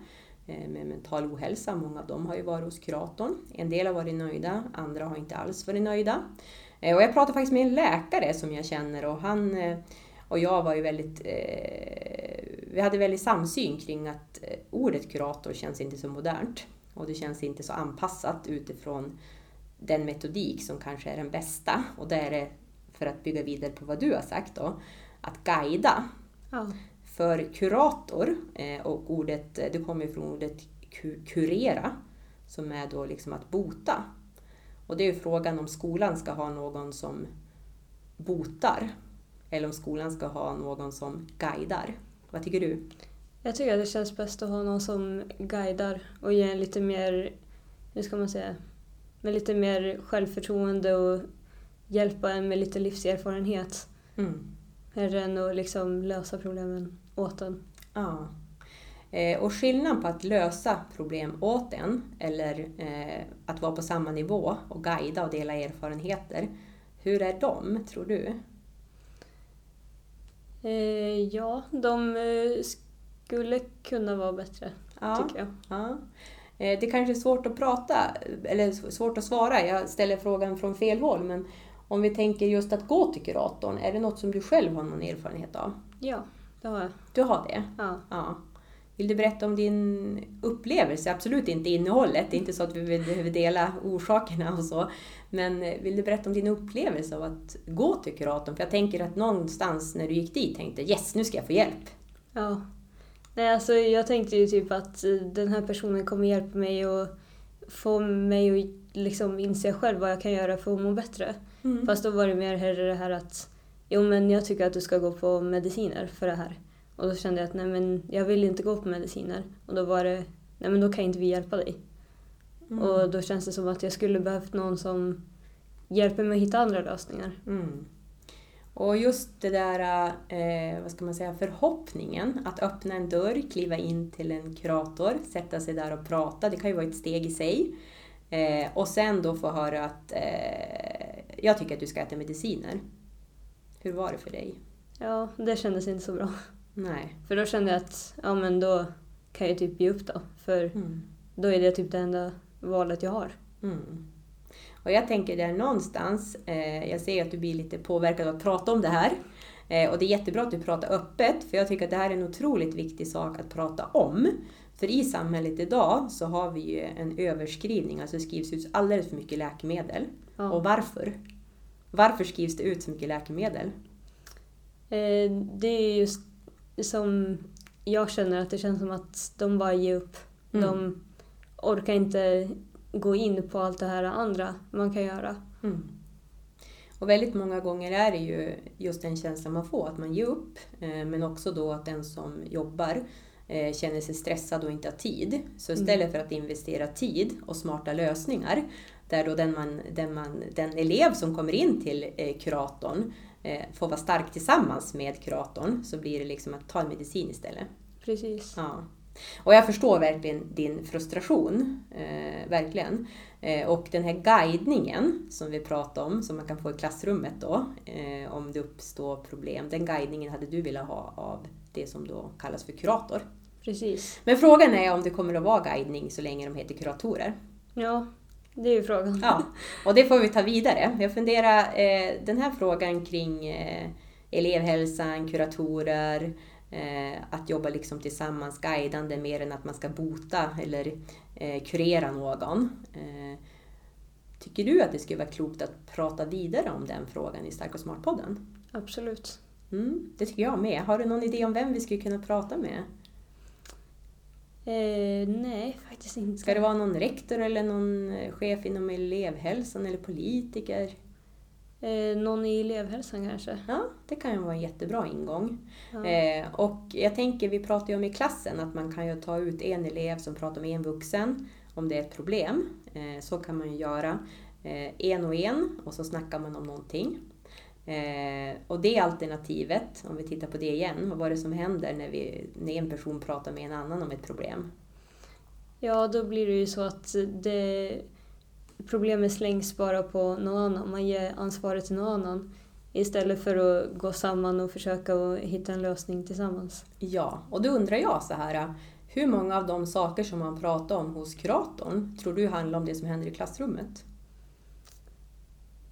Eh, med mental ohälsa. Många av dem har ju varit hos kuratorn. En del har varit nöjda, andra har inte alls varit nöjda. Eh, och jag pratade faktiskt med en läkare som jag känner och han eh, och jag var ju väldigt... Eh, vi hade väldigt samsyn kring att ordet kurator känns inte så modernt. Och det känns inte så anpassat utifrån den metodik som kanske är den bästa. Och det är det, för att bygga vidare på vad du har sagt då, att guida. Ja, för kurator, eh, och ordet, det kommer från ordet ku- kurera, som är då liksom att bota. Och det är ju frågan om skolan ska ha någon som botar, eller om skolan ska ha någon som guidar. Vad tycker du? jag tycker att det känns bäst att ha någon som guidar och ger en lite mer, hur ska man säga, med lite mer självförtroende och hjälpa en med lite livserfarenhet. Mm. Hellre än att liksom lösa problemen åt en. Ja. Eh, och skillnaden på att lösa problem åt en eller eh, att vara på samma nivå och guida och dela erfarenheter. Hur är de, tror du? Eh, ja, de skulle kunna vara bättre, Ja. tycker jag. Ja. Det kanske är svårt att prata, eller svårt att svara. Jag ställer frågan från fel håll. Men Om vi tänker just att gå till kuratorn, är det något som du själv har någon erfarenhet av? Ja, det har jag. Du har det? Ja. Ja. Vill du berätta om din upplevelse? Absolut inte innehållet, det är inte så att vi behöver dela orsakerna och så. Men eh, vill du berätta om din upplevelse av att gå till kuratorn? För jag tänker att någonstans när du gick dit tänkte yes, nu ska jag få hjälp. Ja. Nej, alltså jag tänkte ju typ att eh, den här personen kommer hjälpa mig och få mig att liksom inse själv vad jag kan göra för att må bättre. Mm. Fast då var det mer det här att jo men jag tycker att du ska gå på mediciner för det här. Och då kände jag att nej men jag vill inte gå på mediciner. Och då var det, nej men då kan inte vi hjälpa dig. Mm. Och då känns det som att jag skulle behövt någon som hjälper mig att hitta andra lösningar. Mm. Och just det där, eh, vad ska man säga, förhoppningen att öppna en dörr, kliva in till en kurator, sätta sig där och prata, det kan ju vara ett steg i sig. Eh, och sen då få höra att eh, jag tycker att du ska äta mediciner. Hur var det för dig? Ja, det kändes inte så bra. Nej. För då kände jag att ja men då kan jag typ ge upp då. För Mm. då är det typ det enda valet jag har. Mm. Och jag tänker där någonstans, eh, jag ser att du blir lite påverkad av att prata om det här. Eh, och det är jättebra att du pratar öppet, för jag tycker att det här är en otroligt viktig sak att prata om. För i samhället idag så har vi ju en överskrivning, alltså det skrivs ut alldeles för mycket läkemedel. Ja. Och varför? Varför skrivs det ut så mycket läkemedel? Eh, det är just som jag känner att det känns som att de bara ger upp. Mm. De orkar inte gå in på allt det här andra man kan göra. Mm. Och väldigt många gånger är det ju just den känslan man får, att man ger upp. eh, Men också då att den som jobbar eh, känner sig stressad och inte har tid. Så istället för att investera tid och smarta lösningar, där då den, man, den, man, den elev som kommer in till eh, kuratorn eh, får vara stark tillsammans med kuratorn, så blir det liksom att ta en medicin istället. Precis. Ja. Och jag förstår verkligen din frustration, eh, verkligen. Eh, och den här guidningen som vi pratade om, som man kan få i klassrummet då, eh, om det uppstår problem, den guidningen hade du velat ha av det som då kallas för kurator. Precis. Men frågan är om det kommer att vara guidning så länge de heter kuratorer. Ja, det är ju frågan. Ja, och det får vi ta vidare. Jag funderar, eh, den här frågan kring eh, elevhälsan, kuratorer, eh, att jobba liksom tillsammans guidande mer än att man ska bota eller eh, kurera någon. Eh, tycker du att det skulle vara klokt att prata vidare om den frågan i Stark och Smart-podden? Absolut. Mm, det tycker jag med. Har du någon idé om vem vi skulle kunna prata med? Eh, nej, faktiskt inte. Ska det vara någon rektor eller någon eh, chef inom elevhälsan eller politiker? Eh, någon i elevhälsan kanske? Ja, det kan ju vara en jättebra ingång. Ja. Eh, och jag tänker, vi pratar ju om i klassen att man kan ju ta ut en elev som pratar med en vuxen om det är ett problem. Eh, så kan man ju göra. Eh, en och en och så snackar man om någonting. Eh, och det alternativet, om vi tittar på det igen, vad var det som händer när, vi, när en person pratar med en annan om ett problem? Ja, då blir det ju så att det, problemet slängs bara på någon annan. Man ger ansvaret till någon annan istället för att gå samman och försöka hitta en lösning tillsammans. Ja, och då undrar jag så här, hur många av de saker som man pratar om hos kuratorn tror du handlar om det som händer i klassrummet?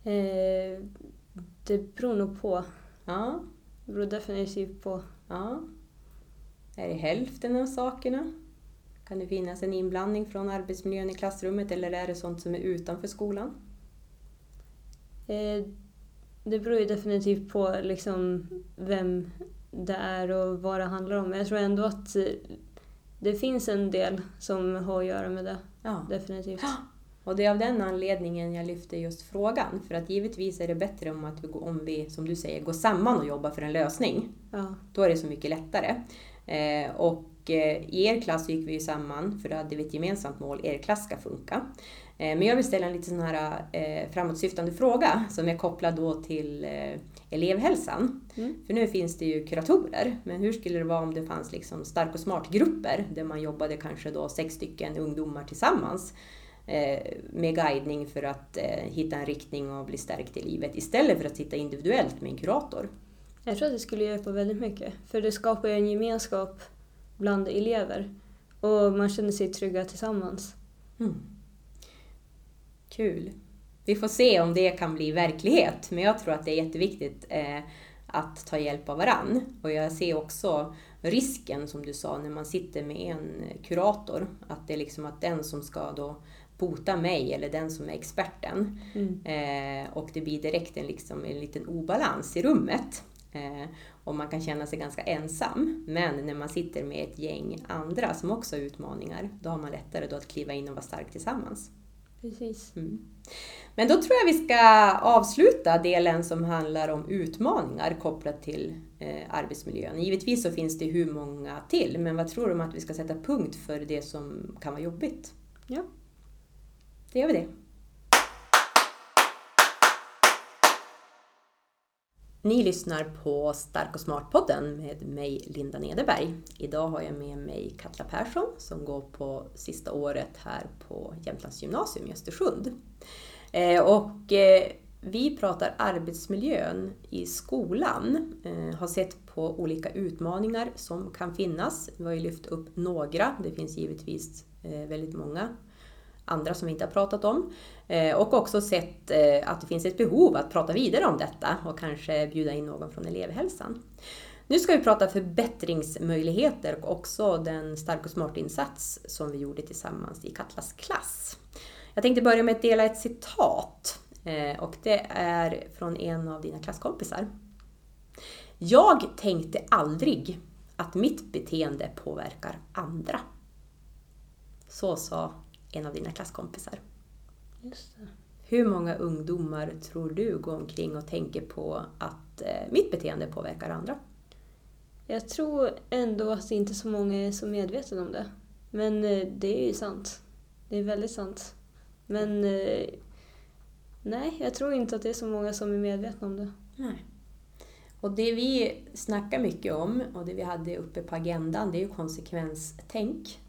Eh, det beror nog på. Ja, Det beror definitivt på. ja. Är det hälften av sakerna? Kan det finnas en inblandning från arbetsmiljön i klassrummet eller är det sånt som är utanför skolan? Eh, det beror ju definitivt på liksom vem det är och vad det handlar om. Men jag tror ändå att eh, det finns en del som har att göra med det. Ja. Definitivt. <gasps> <sniffs> Och det är av den anledningen jag lyfter just frågan. För att givetvis är det bättre om, att vi, om vi, som du säger, går samman och jobbar för en lösning. Ja, Då är det så mycket lättare. Eh, och eh, i er klass gick vi ju samman för då hade vi ett gemensamt mål, er klass ska funka. Eh, men jag vill ställa en lite sån här eh, framåtsyftande fråga som är kopplad då till eh, elevhälsan. Mm. För nu finns det ju kuratorer, men hur skulle det vara om det fanns liksom stark och smart-grupper där man jobbade kanske då sex stycken ungdomar tillsammans med guidning för att eh, hitta en riktning och bli stärkt i livet istället för att sitta individuellt med en kurator. jag tror att det skulle hjälpa väldigt mycket. För det skapar ju en gemenskap bland elever. Och man känner sig trygga tillsammans. Mm. Kul. vi får se om det kan bli verklighet. Men jag tror att det är jätteviktigt eh, att ta hjälp av varann. Och jag ser också risken, som du sa, när man sitter med en kurator. Att det är liksom att den som ska då bota mig eller den som är experten. Mm. Eh, och det blir direkt en, liksom, en liten obalans i rummet. Eh, och man kan känna sig ganska ensam. Men när man sitter med ett gäng andra som också har utmaningar, då har man lättare då att kliva in och vara stark tillsammans. Precis. Mm. Men då tror jag vi ska avsluta delen som handlar om utmaningar kopplat till eh, arbetsmiljön. Givetvis så finns det hur många till, men vad tror du om att vi ska sätta punkt för det som kan vara jobbigt? Ja. Då gör vi det. Ni lyssnar på Stark och Smart-podden med mig Linda Nederberg. Idag har jag med mig Katla Persson som går på sista året här på Jämtlands gymnasium i Östersund. Eh, och eh, vi pratar arbetsmiljön i skolan, eh, har sett på olika utmaningar som kan finnas. Vi har ju lyft upp några, det finns givetvis väldigt många andra som vi inte har pratat om. Eh, och också sett eh, att det finns ett behov att prata vidare om detta och kanske bjuda in någon från elevhälsan. Nu ska vi prata förbättringsmöjligheter och också den Stark och Smart-insats som vi gjorde tillsammans i Katlas klass. Jag tänkte börja med att dela ett citat eh, och det är från en av dina klasskompisar. Jag tänkte aldrig att mitt beteende påverkar andra. Så sa en av dina klasskompisar. Hur många ungdomar tror du går omkring och tänker på att eh, mitt beteende påverkar andra? Jag tror ändå att det inte är så många är så medvetna om det. Men eh, det är ju sant. Det är väldigt sant. Men eh, nej, jag tror inte att det är så många som är medvetna om det. Nej. Och det vi snackar mycket om och det vi hade uppe på agendan det är ju konsekvenstänk.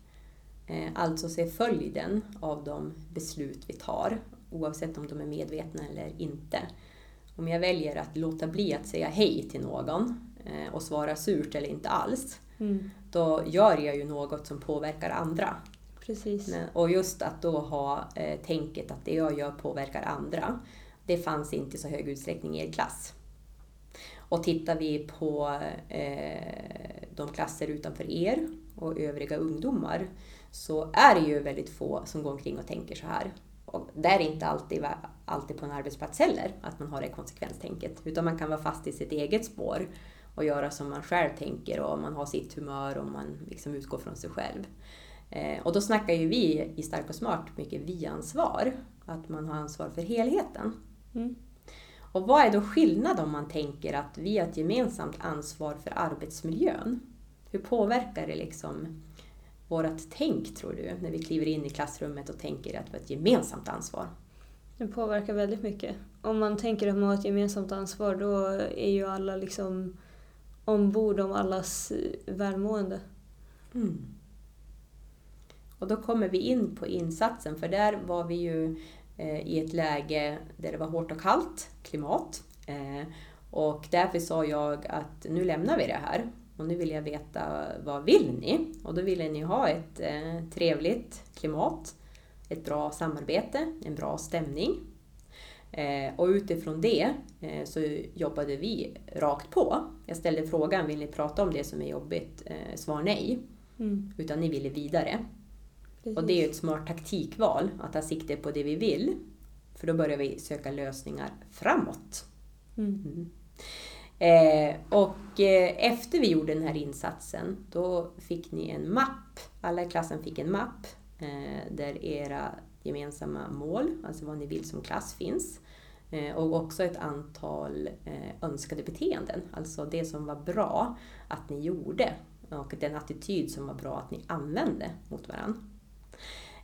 Eh, alltså se följden av de beslut vi tar, oavsett om de är medvetna eller inte. Om jag väljer att låta bli att säga hej till någon eh, och svara surt eller inte alls, mm. då gör jag ju något som påverkar andra. Precis. Och just att då ha eh, tänket att det jag gör påverkar andra, det fanns inte i så hög utsträckning i er klass. Och tittar vi på eh, de klasser utanför er och övriga ungdomar så är det ju väldigt få som går omkring och tänker så här. Och det är inte alltid, alltid på en arbetsplats heller, att man har det konsekvenstänket. Utan man kan vara fast i sitt eget spår och göra som man själv tänker och man har sitt humör och man liksom utgår från sig själv. Eh, och då snackar ju vi i Stark och Smart mycket vi-ansvar, att man har ansvar för helheten. Mm. Och vad är då skillnad om man tänker att vi har ett gemensamt ansvar för arbetsmiljön? Hur påverkar det liksom vårt tänk, tror du, när vi kliver in i klassrummet och tänker att vi har ett gemensamt ansvar? Det påverkar väldigt mycket. Om man tänker att man har ett gemensamt ansvar då är ju alla liksom ombord om allas välmående. Mm. Och då kommer vi in på insatsen, för där var vi ju eh, i ett läge där det var hårt och kallt klimat. Eh, och därför sa jag att nu lämnar vi det här och nu vill jag veta vad vill ni? Och då ville ni ha ett eh, trevligt klimat, ett bra samarbete, en bra stämning. Eh, och utifrån det eh, så jobbade vi rakt på. Jag ställde frågan, vill ni prata om det som är jobbigt? Eh, svar nej. Mm. Utan ni ville vidare. Precis. Och det är ju ett smart taktikval, att ta sikte på det vi vill. För då börjar vi söka lösningar framåt. Mm. Mm. Eh, och eh, efter vi gjorde den här insatsen, då fick ni en mapp. Alla i klassen fick en mapp eh, där era gemensamma mål, alltså vad ni vill som klass, finns. Eh, och också ett antal eh, önskade beteenden, alltså det som var bra att ni gjorde och den attityd som var bra att ni använde mot varandra.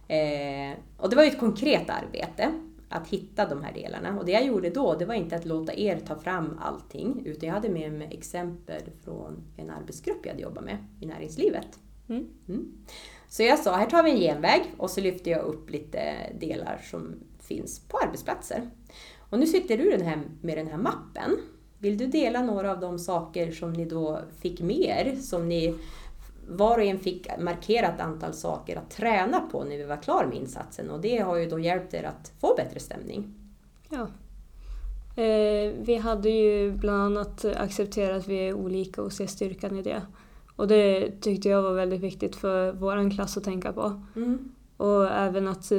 Eh, och det var ju ett konkret arbete att hitta de här delarna. Och det jag gjorde då, det var inte att låta er ta fram allting, utan jag hade med mig exempel från en arbetsgrupp jag hade jobbat med i näringslivet. Mm. Mm. Så jag sa, här tar vi en genväg och så lyfte jag upp lite delar som finns på arbetsplatser. Och nu sitter du den här, med den här mappen. Vill du dela några av de saker som ni då fick med er, som ni var och en fick markera ett antal saker att träna på när vi var klara med insatsen och det har ju då hjälpt er att få bättre stämning. Ja. Eh, vi hade ju bland annat accepterat att vi är olika och ser styrkan i det. Och det tyckte jag var väldigt viktigt för vår klass att tänka på. Mm. Och även att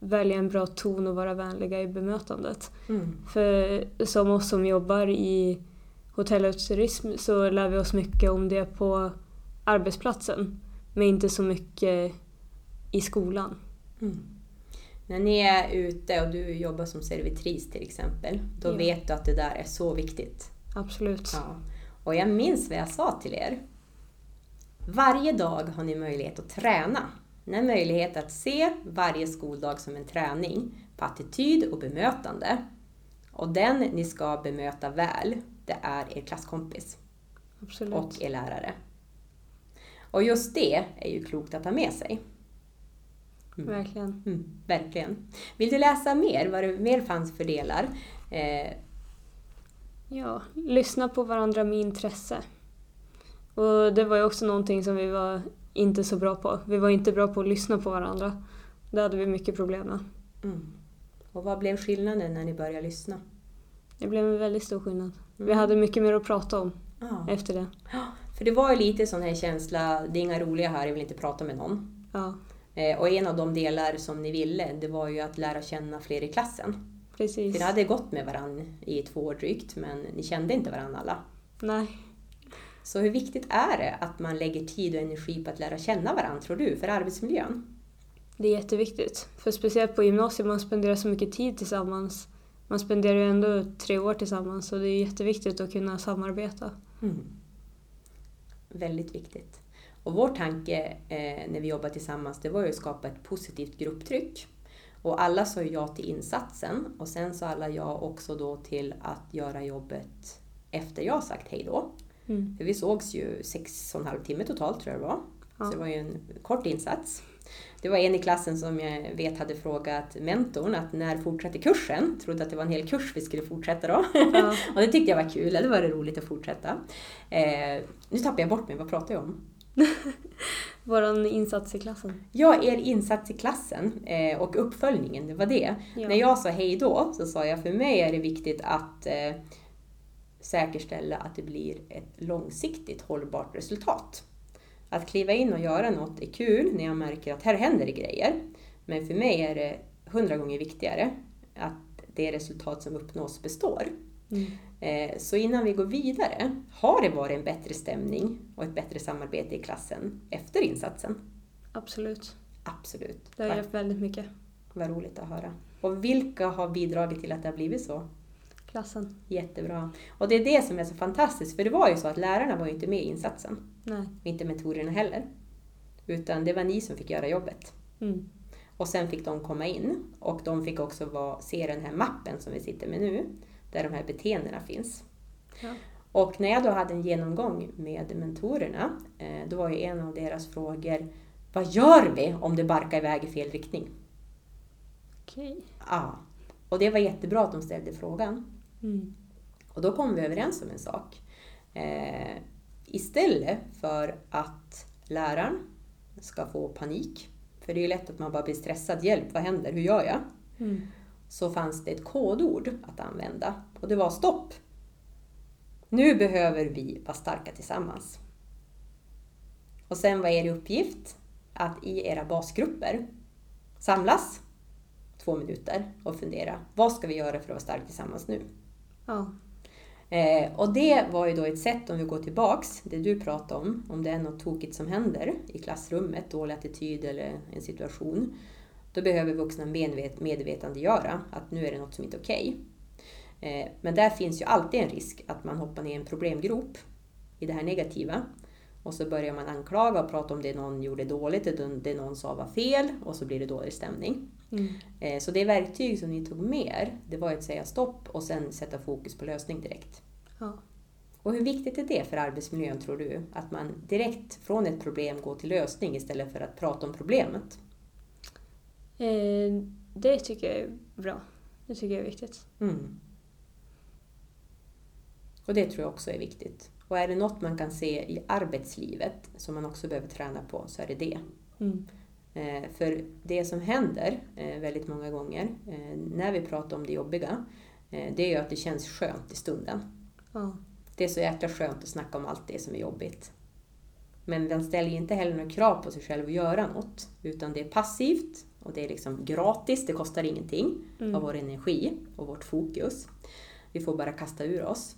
välja en bra ton och vara vänliga i bemötandet. Mm. För som oss som jobbar i hotell och turism så lär vi oss mycket om det på arbetsplatsen. Men inte så mycket i skolan. Mm. När ni är ute och du jobbar som servitris till exempel, då Ja. vet du att det där är så viktigt. Absolut. Ja. Och jag minns vad jag sa till er. Varje dag har ni möjlighet att träna. Ni har möjlighet att se varje skoldag som en träning på attityd och bemötande. Och den ni ska bemöta väl, det är er klasskompis Absolut. och er lärare. Och just det är ju klokt att ha med sig. Verkligen. Mm, verkligen. Vill du läsa mer, vad det mer fanns för delar? Eh, Ja, lyssna på varandra med intresse. Och det var ju också någonting som vi var inte så bra på. Vi var inte bra på att lyssna på varandra. Det hade vi mycket problem med. mm. Och vad blev skillnaden när ni började lyssna? Det blev en väldigt stor skillnad. Vi Mm. hade mycket mer att prata om Ja. efter det. För det var ju lite sån här känsla, det är inga roliga här, jag vill inte prata med någon. Ja, Eh, och en av de delar som ni ville, det var ju att lära känna fler i klassen. precis. För ni hade gått med varandra i två år drygt, men ni kände inte varandra alla. Nej. Så hur viktigt är det att man lägger tid och energi på att lära känna varandra, tror du, för arbetsmiljön? Det är jätteviktigt. För speciellt på gymnasiet, man spenderar så mycket tid tillsammans. Man spenderar ju ändå tre år tillsammans så det är jätteviktigt att kunna samarbeta. Mm. Väldigt viktigt. Och vår tanke eh, när vi jobbade tillsammans, det var ju att skapa ett positivt grupptryck. Och alla sa ja till insatsen och sen sa alla ja också då till att göra jobbet efter jag sagt hej då. Mm. För vi sågs ju sex och en halv timme totalt tror jag det var. Ja. Så det var ju en kort insats. Det var en i klassen som jag vet hade frågat mentorn att när fortsätter kursen? Trodde att det var en hel kurs vi skulle fortsätta då. Ja. <laughs> och det tyckte jag var kul, det var det roligt att fortsätta. Eh, nu tappar jag bort mig, vad pratar jag om? <laughs> Våran insats i klassen. Ja, er insats i klassen eh, och uppföljningen, det var det. Ja. När jag sa hej då så sa jag för mig är det viktigt att eh, säkerställa att det blir ett långsiktigt hållbart resultat. Att kliva in och göra något är kul när jag märker att här händer det grejer. Men för mig är det hundra gånger viktigare att det resultat som uppnås består. Mm. Eh, Så innan vi går vidare, har det varit en bättre stämning och ett bättre samarbete i klassen efter insatsen? Absolut. Absolut. Det har hjälpt väldigt mycket. Vad roligt att höra. Och vilka har bidragit till att det har blivit så? Klassen. Jättebra. Och det är det som är så fantastiskt, för det var ju så att lärarna var ju inte med i insatsen. Nej. Och inte mentorerna heller. Utan det var ni som fick göra jobbet. Mm. Och sen fick de komma in och de fick också vara, se den här mappen som vi sitter med nu, där de här beteendena finns. Ja. Och när jag då hade en genomgång med mentorerna, eh, då var ju en av deras frågor, vad gör vi om det barkar iväg i fel riktning? Okej. Ja. Och det var jättebra att de ställde frågan. Mm. Och då kom vi överens om en sak. Istället för att läraren ska få panik, för det är ju lätt att man bara blir stressad, hjälp, vad händer, hur gör jag? Mm. Så fanns det ett kodord att använda och det var stopp. Nu behöver vi vara starka tillsammans. Och sen var er uppgift att i era basgrupper samlas två minuter och fundera, vad ska vi göra för att vara starka tillsammans nu? Ja. Eh, och det var ju då ett sätt, om vi går tillbaks, det du pratade om, om det är något tokigt som händer i klassrummet, dålig attityd eller en situation, då behöver vuxna medvet medvetandegöra att nu är det något som inte är okej. Eh, men där finns ju alltid en risk att man hoppar ner i en problemgrop i det här negativa. Och så börjar man anklaga och prata om det någon gjorde dåligt, det någon sa var fel och så blir det dålig stämning. Mm. Eh, Så det verktyg som ni tog med er, det var att säga stopp och sen sätta fokus på lösning direkt. Ja. Och hur viktigt är det för arbetsmiljön tror du? Att man direkt från ett problem går till lösning istället för att prata om problemet? Eh, det tycker jag är bra. Det tycker jag är viktigt. Mm. Och det tror jag också är viktigt. Och är det något man kan se i arbetslivet som man också behöver träna på så är det det. Mm. Eh, för det som händer eh, väldigt många gånger eh, när vi pratar om det jobbiga, det är ju att det känns skönt i stunden. Ja. Det är så jäkla skönt att snacka om allt det som är jobbigt. Men den ställer inte heller några krav på sig själv att göra något. Utan det är passivt och det är liksom gratis, det kostar ingenting Mm. av vår energi och vårt fokus. Vi får bara kasta ur oss.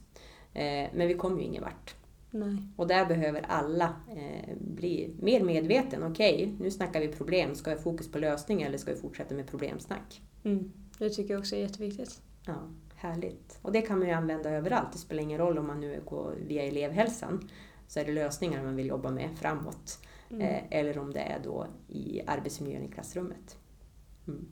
Men vi kommer ju ingen vart. Nej. Och där behöver alla eh, bli mer medveten. Okej, nu snackar vi problem. Ska jag fokus på lösning eller ska vi fortsätta med problemsnack? Mm. Det tycker jag också är jätteviktigt. Ja, härligt. Och det kan man ju använda överallt. Det spelar ingen roll om man nu går via elevhälsan. Så är det lösningar man vill jobba med framåt. Mm. Eh, eller om det är då i arbetsmiljön i klassrummet. Mm.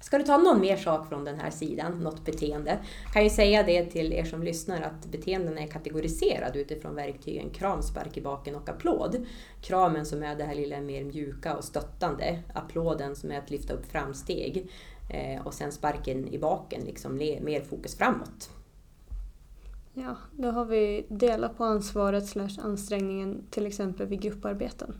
Ska du ta någon mer sak från den här sidan, något beteende? Kan ju säga det till er som lyssnar att beteenden är kategoriserade utifrån verktygen kram, spark i baken och applåd. Kramen som är det här lilla mer mjuka och stöttande. Applåden som är att lyfta upp framsteg. Eh, och sen sparken i baken, liksom mer fokus framåt. Ja, då har vi dela på ansvaret slash ansträngningen till exempel vid grupparbeten.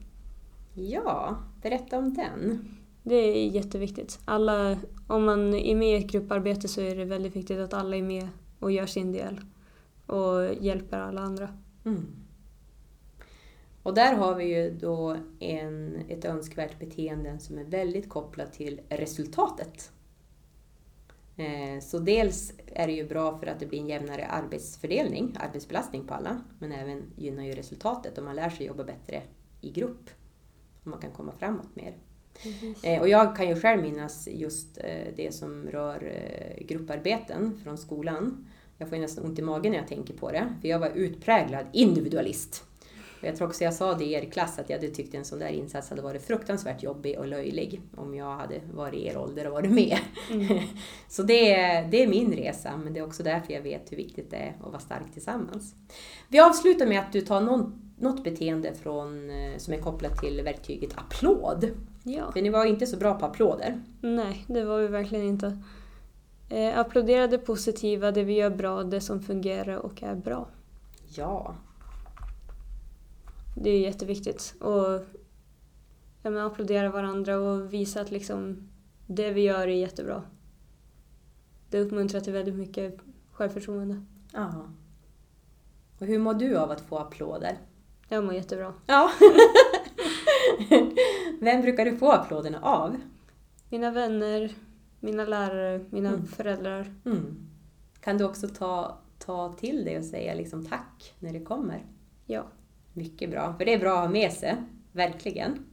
Ja, berätta om den. Det är jätteviktigt. Alla, om man är med i ett grupparbete så är det väldigt viktigt att alla är med och gör sin del och hjälper alla andra. Mm. Och där har vi ju då en, ett önskvärt beteende som är väldigt kopplat till resultatet. Eh, så dels är det ju bra för att det blir en jämnare arbetsfördelning, arbetsbelastning på alla, men även gynnar ju resultatet om man lär sig jobba bättre i grupp. Och man kan komma framåt mer. Eh, Och jag kan ju själv minnas just eh, det som rör eh, grupparbeten från skolan. Jag får nästan ont i magen när jag tänker på det, för jag var utpräglad individualist. Och jag tror också jag sa det i er klass att jag hade tyckt en sån där insats hade varit fruktansvärt jobbig och löjlig om jag hade varit i er ålder och varit med. Mm. <laughs> Så det är, det är min resa, men det är också därför jag vet hur viktigt det är att vara stark tillsammans. Vi avslutar med att du tar någon, något beteende från, som är kopplat till verktyget applåd. Ja. För ni var inte så bra på applåder. Nej, det var vi verkligen inte. Eh, applådera det positiva, det vi gör bra, det som fungerar och är bra. Ja. Det är jätteviktigt. Och ja, men applådera varandra och visa att liksom det vi gör är jättebra. Det uppmuntrar till väldigt mycket självförtroende. ja. Och hur mår du av att få applåder? Jag mår jättebra. Ja. <laughs> <laughs> Vem brukar du få applåderna av? Mina vänner, mina lärare, mina Mm. föräldrar. Mm. Kan du också ta, ta till dig och säga liksom tack när det kommer? Ja. Mycket bra, för det är bra att ha med sig. Verkligen.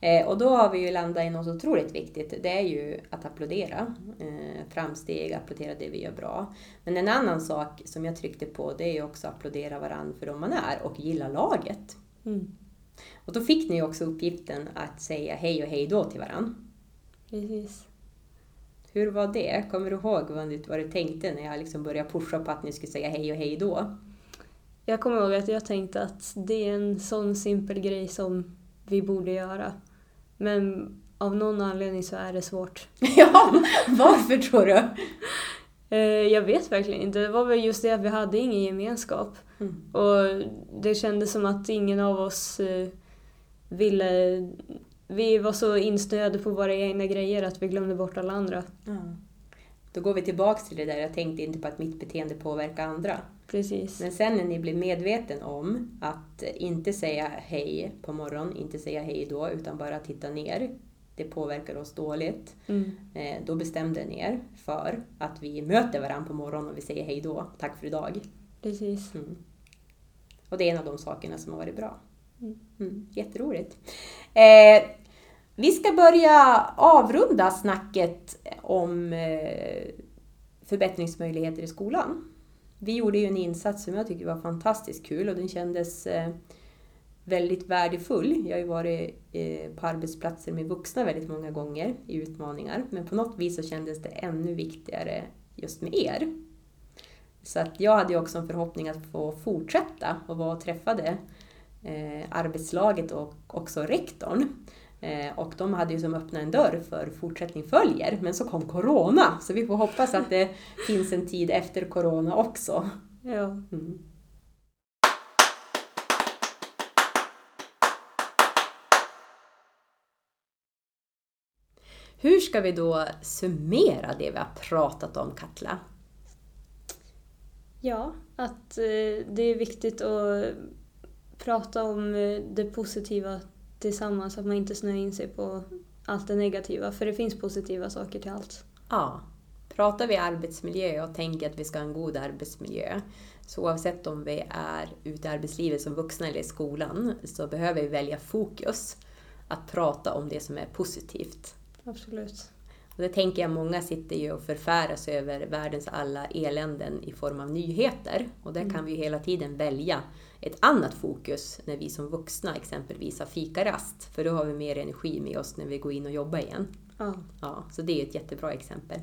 Eh, och då har vi ju landat i något otroligt viktigt. Det är ju att applådera eh, framsteg, applådera det vi gör bra. Men en annan sak som jag tryckte på det är ju också att applådera varandra för de man är och gilla laget. Mm. Och då fick ni också uppgiften att säga hej och hej då till varandra. Precis. Hur var det? Kommer du ihåg vad du, vad du tänkte när jag liksom började pusha på att ni skulle säga hej och hej då? Jag kommer ihåg att jag tänkte att det är en sån simpel grej som vi borde göra. Men av någon anledning så är det svårt. <laughs> ja, varför tror du? Eh, Jag vet verkligen inte. Det var väl just det att vi hade ingen gemenskap. Mm. Och det kändes som att ingen av oss eh, ville... Vi var så insnöade på våra egna grejer att vi glömde bort alla andra. Ja. Då går vi tillbaks till det där, jag tänkte inte på att mitt beteende påverkar andra. Precis. Men sen när ni blir medveten om att inte säga hej på morgonen, inte säga hej då, utan bara titta ner. Det påverkar oss dåligt. Mm. Eh, Då bestämde ni er för att vi möter varandra på morgonen och vi säger hej då, tack för idag. Precis. Mm. Och det är en av de sakerna som har varit bra. Mm. Mm, jätteroligt. Eh, vi ska börja avrunda snacket om eh, förbättringsmöjligheter i skolan. Vi gjorde ju en insats som jag tycker var fantastiskt kul och den kändes eh, väldigt värdefull. Jag har ju varit eh, på arbetsplatser med vuxna väldigt många gånger i utmaningar, men på något vis så kändes det ännu viktigare just med er. Så att jag hade ju också en förhoppning att få fortsätta och vara och träffade eh, arbetslaget och också rektorn. Eh, och de hade ju som öppnat en dörr för fortsättning följer, men så kom Corona. Så vi får hoppas att det finns en tid efter Corona också. Ja. Mm. Hur ska vi då summera det vi har pratat om, Katla? Ja, att eh, det är viktigt att prata om eh, det positiva tillsammans, att man inte snöar in sig på allt det negativa, för det finns positiva saker till allt. Ja, pratar vi arbetsmiljö och tänker att vi ska ha en god arbetsmiljö, så oavsett om vi är ute i arbetslivet som vuxna eller i skolan, så behöver vi välja fokus. Att prata om det som är positivt. Absolut. Och det tänker jag, många sitter ju och förfäras över världens alla eländen i form av nyheter. Och där kan vi ju hela tiden välja ett annat fokus när vi som vuxna exempelvis har fikarast. För då har vi mer energi med oss när vi går in och jobbar igen. Ja. Ja, så det är ett jättebra exempel.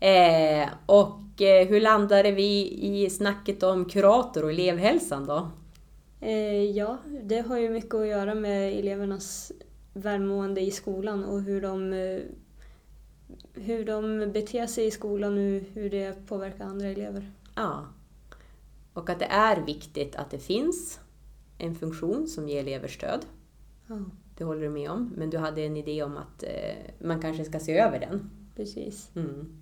Eh, och eh, hur landade vi i snacket om kurator och elevhälsan då? Eh, ja, det har ju mycket att göra med elevernas välmående i skolan och hur de, eh, hur de beter sig i skolan och hur det påverkar andra elever. Ja. Och att det är viktigt att det finns en funktion som ger elever stöd. Ja, Det håller du med om. Men du hade en idé om att eh, man kanske ska se över den. precis. Mm.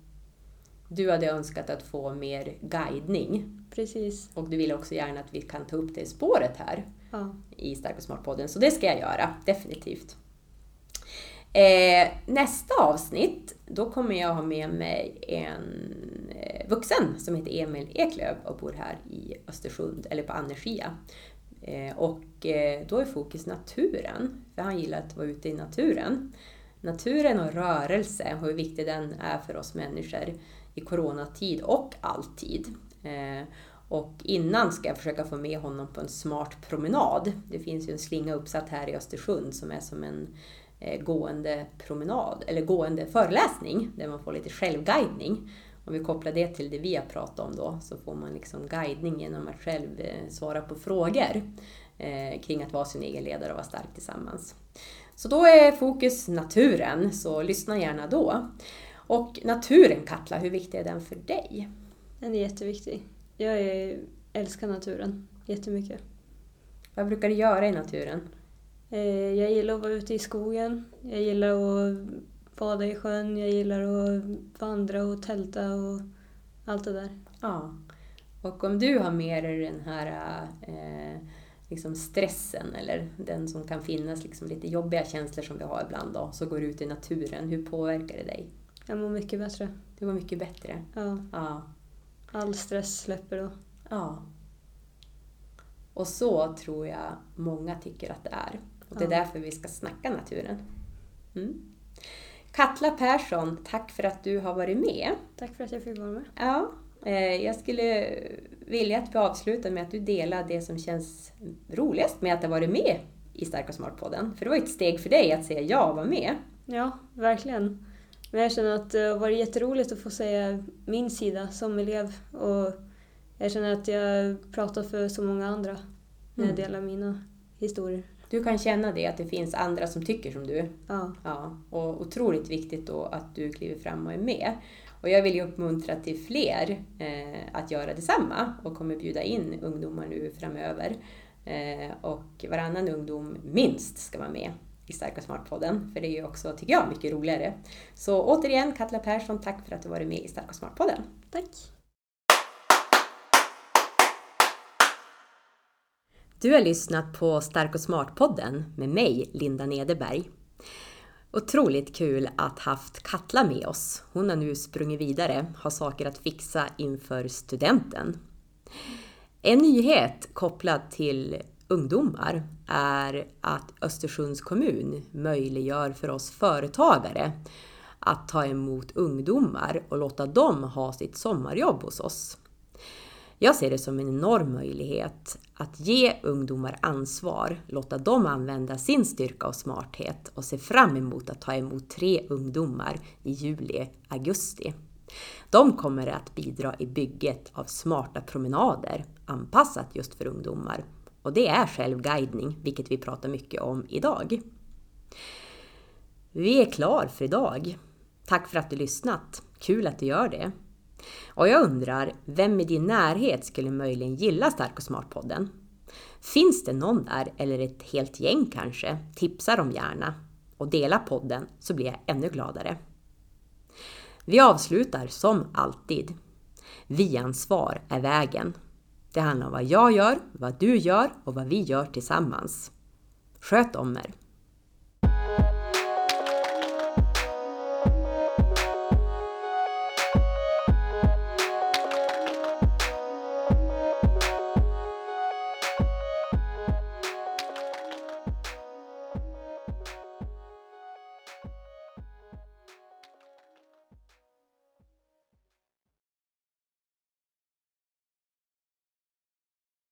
Du hade önskat att få mer guidning. Precis. Och du vill också gärna att vi kan ta upp det spåret här Ja. i Stark och Smart-podden. Så det ska jag göra, definitivt. Eh, nästa avsnitt, då kommer jag ha med mig en eh, vuxen som heter Emil Eklöf och bor här i Östersund, eller på Annerskia. Eh, och eh, då är fokus naturen, för han gillar att vara ute i naturen. Naturen och rörelse och hur viktig den är för oss människor i coronatid och alltid. Eh, och innan ska jag försöka få med honom på en smart promenad. Det finns ju en slinga uppsatt här i Östersund som är som en eh, gående promenad, eller gående föreläsning där man får lite självguidning. Om vi kopplar det till det vi har pratat om då så får man liksom guidning genom att själv eh, svara på frågor eh, kring att vara sin egen ledare och vara stark tillsammans. Så då är fokus naturen, så lyssna gärna då. Och naturen Katla, hur viktig är den för dig? Den är jätteviktig. Jag älskar naturen jättemycket. Vad brukar du göra i naturen? Eh, Jag gillar att vara ute i skogen. Jag gillar att bada i sjön. Jag gillar att vandra och tälta och allt det där. Ja. Och om du har med dig den här eh, liksom stressen eller den som kan finnas, liksom lite jobbiga känslor som vi har ibland då, så går du ut i naturen. Hur påverkar det dig? Jag mår mycket bättre. Det går mycket bättre. Ja, Ja. all stress släpper då. ja. Och så tror jag många tycker att det är. Och det är därför vi ska snacka naturen. Mm. Katla Persson, tack för att du har varit med. Tack för att jag fick vara med. Ja, eh, jag skulle vilja att vi avslutar med att du delar det som känns roligast med att ha varit med i Stark och Smart-podden. För det var ett steg för dig att säga ja och vara med. Ja, verkligen. Men jag känner att det har varit jätteroligt att få säga min sida som elev. Och jag känner att jag pratar för så många andra när jag Mm. delar mina historier. Du kan känna det, att det finns andra som tycker som du. Ja, Ja, och otroligt viktigt då att du kliver fram och är med. Och jag vill ju uppmuntra till fler eh, att göra detsamma och kommer bjuda in ungdomar nu framöver. Eh, och varannan ungdom minst ska vara med i Starka Smart-podden, för det är ju också, tycker jag, mycket roligare. Så återigen, Katla Persson, tack för att du varit med i Starka Smart-podden. tack. Du har lyssnat på Stark och Smart-podden med mig, Linda Nederberg. Otroligt kul att haft Katla med oss. Hon har nu sprungit vidare, har saker att fixa inför studenten. En nyhet kopplad till ungdomar är att Östersunds kommun möjliggör för oss företagare att ta emot ungdomar och låta dem ha sitt sommarjobb hos oss. Jag ser det som en enorm möjlighet att ge ungdomar ansvar, låta dem använda sin styrka och smarthet och se fram emot att ta emot tre ungdomar i juli, augusti. De kommer att bidra i bygget av smarta promenader anpassat just för ungdomar. Och det är självguidning, vilket vi pratar mycket om idag. Vi är klar för idag. Tack för att du lyssnat. Kul att du gör det. Och jag undrar, vem i din närhet skulle möjligen gilla Stark och Smart-podden? Finns det någon där, eller ett helt gäng kanske? Tipsa dem gärna. och dela podden så blir jag ännu gladare. Vi avslutar som alltid. Vi-ansvar är vägen. Det handlar om vad jag gör, vad du gör och vad vi gör tillsammans. Sköt om er!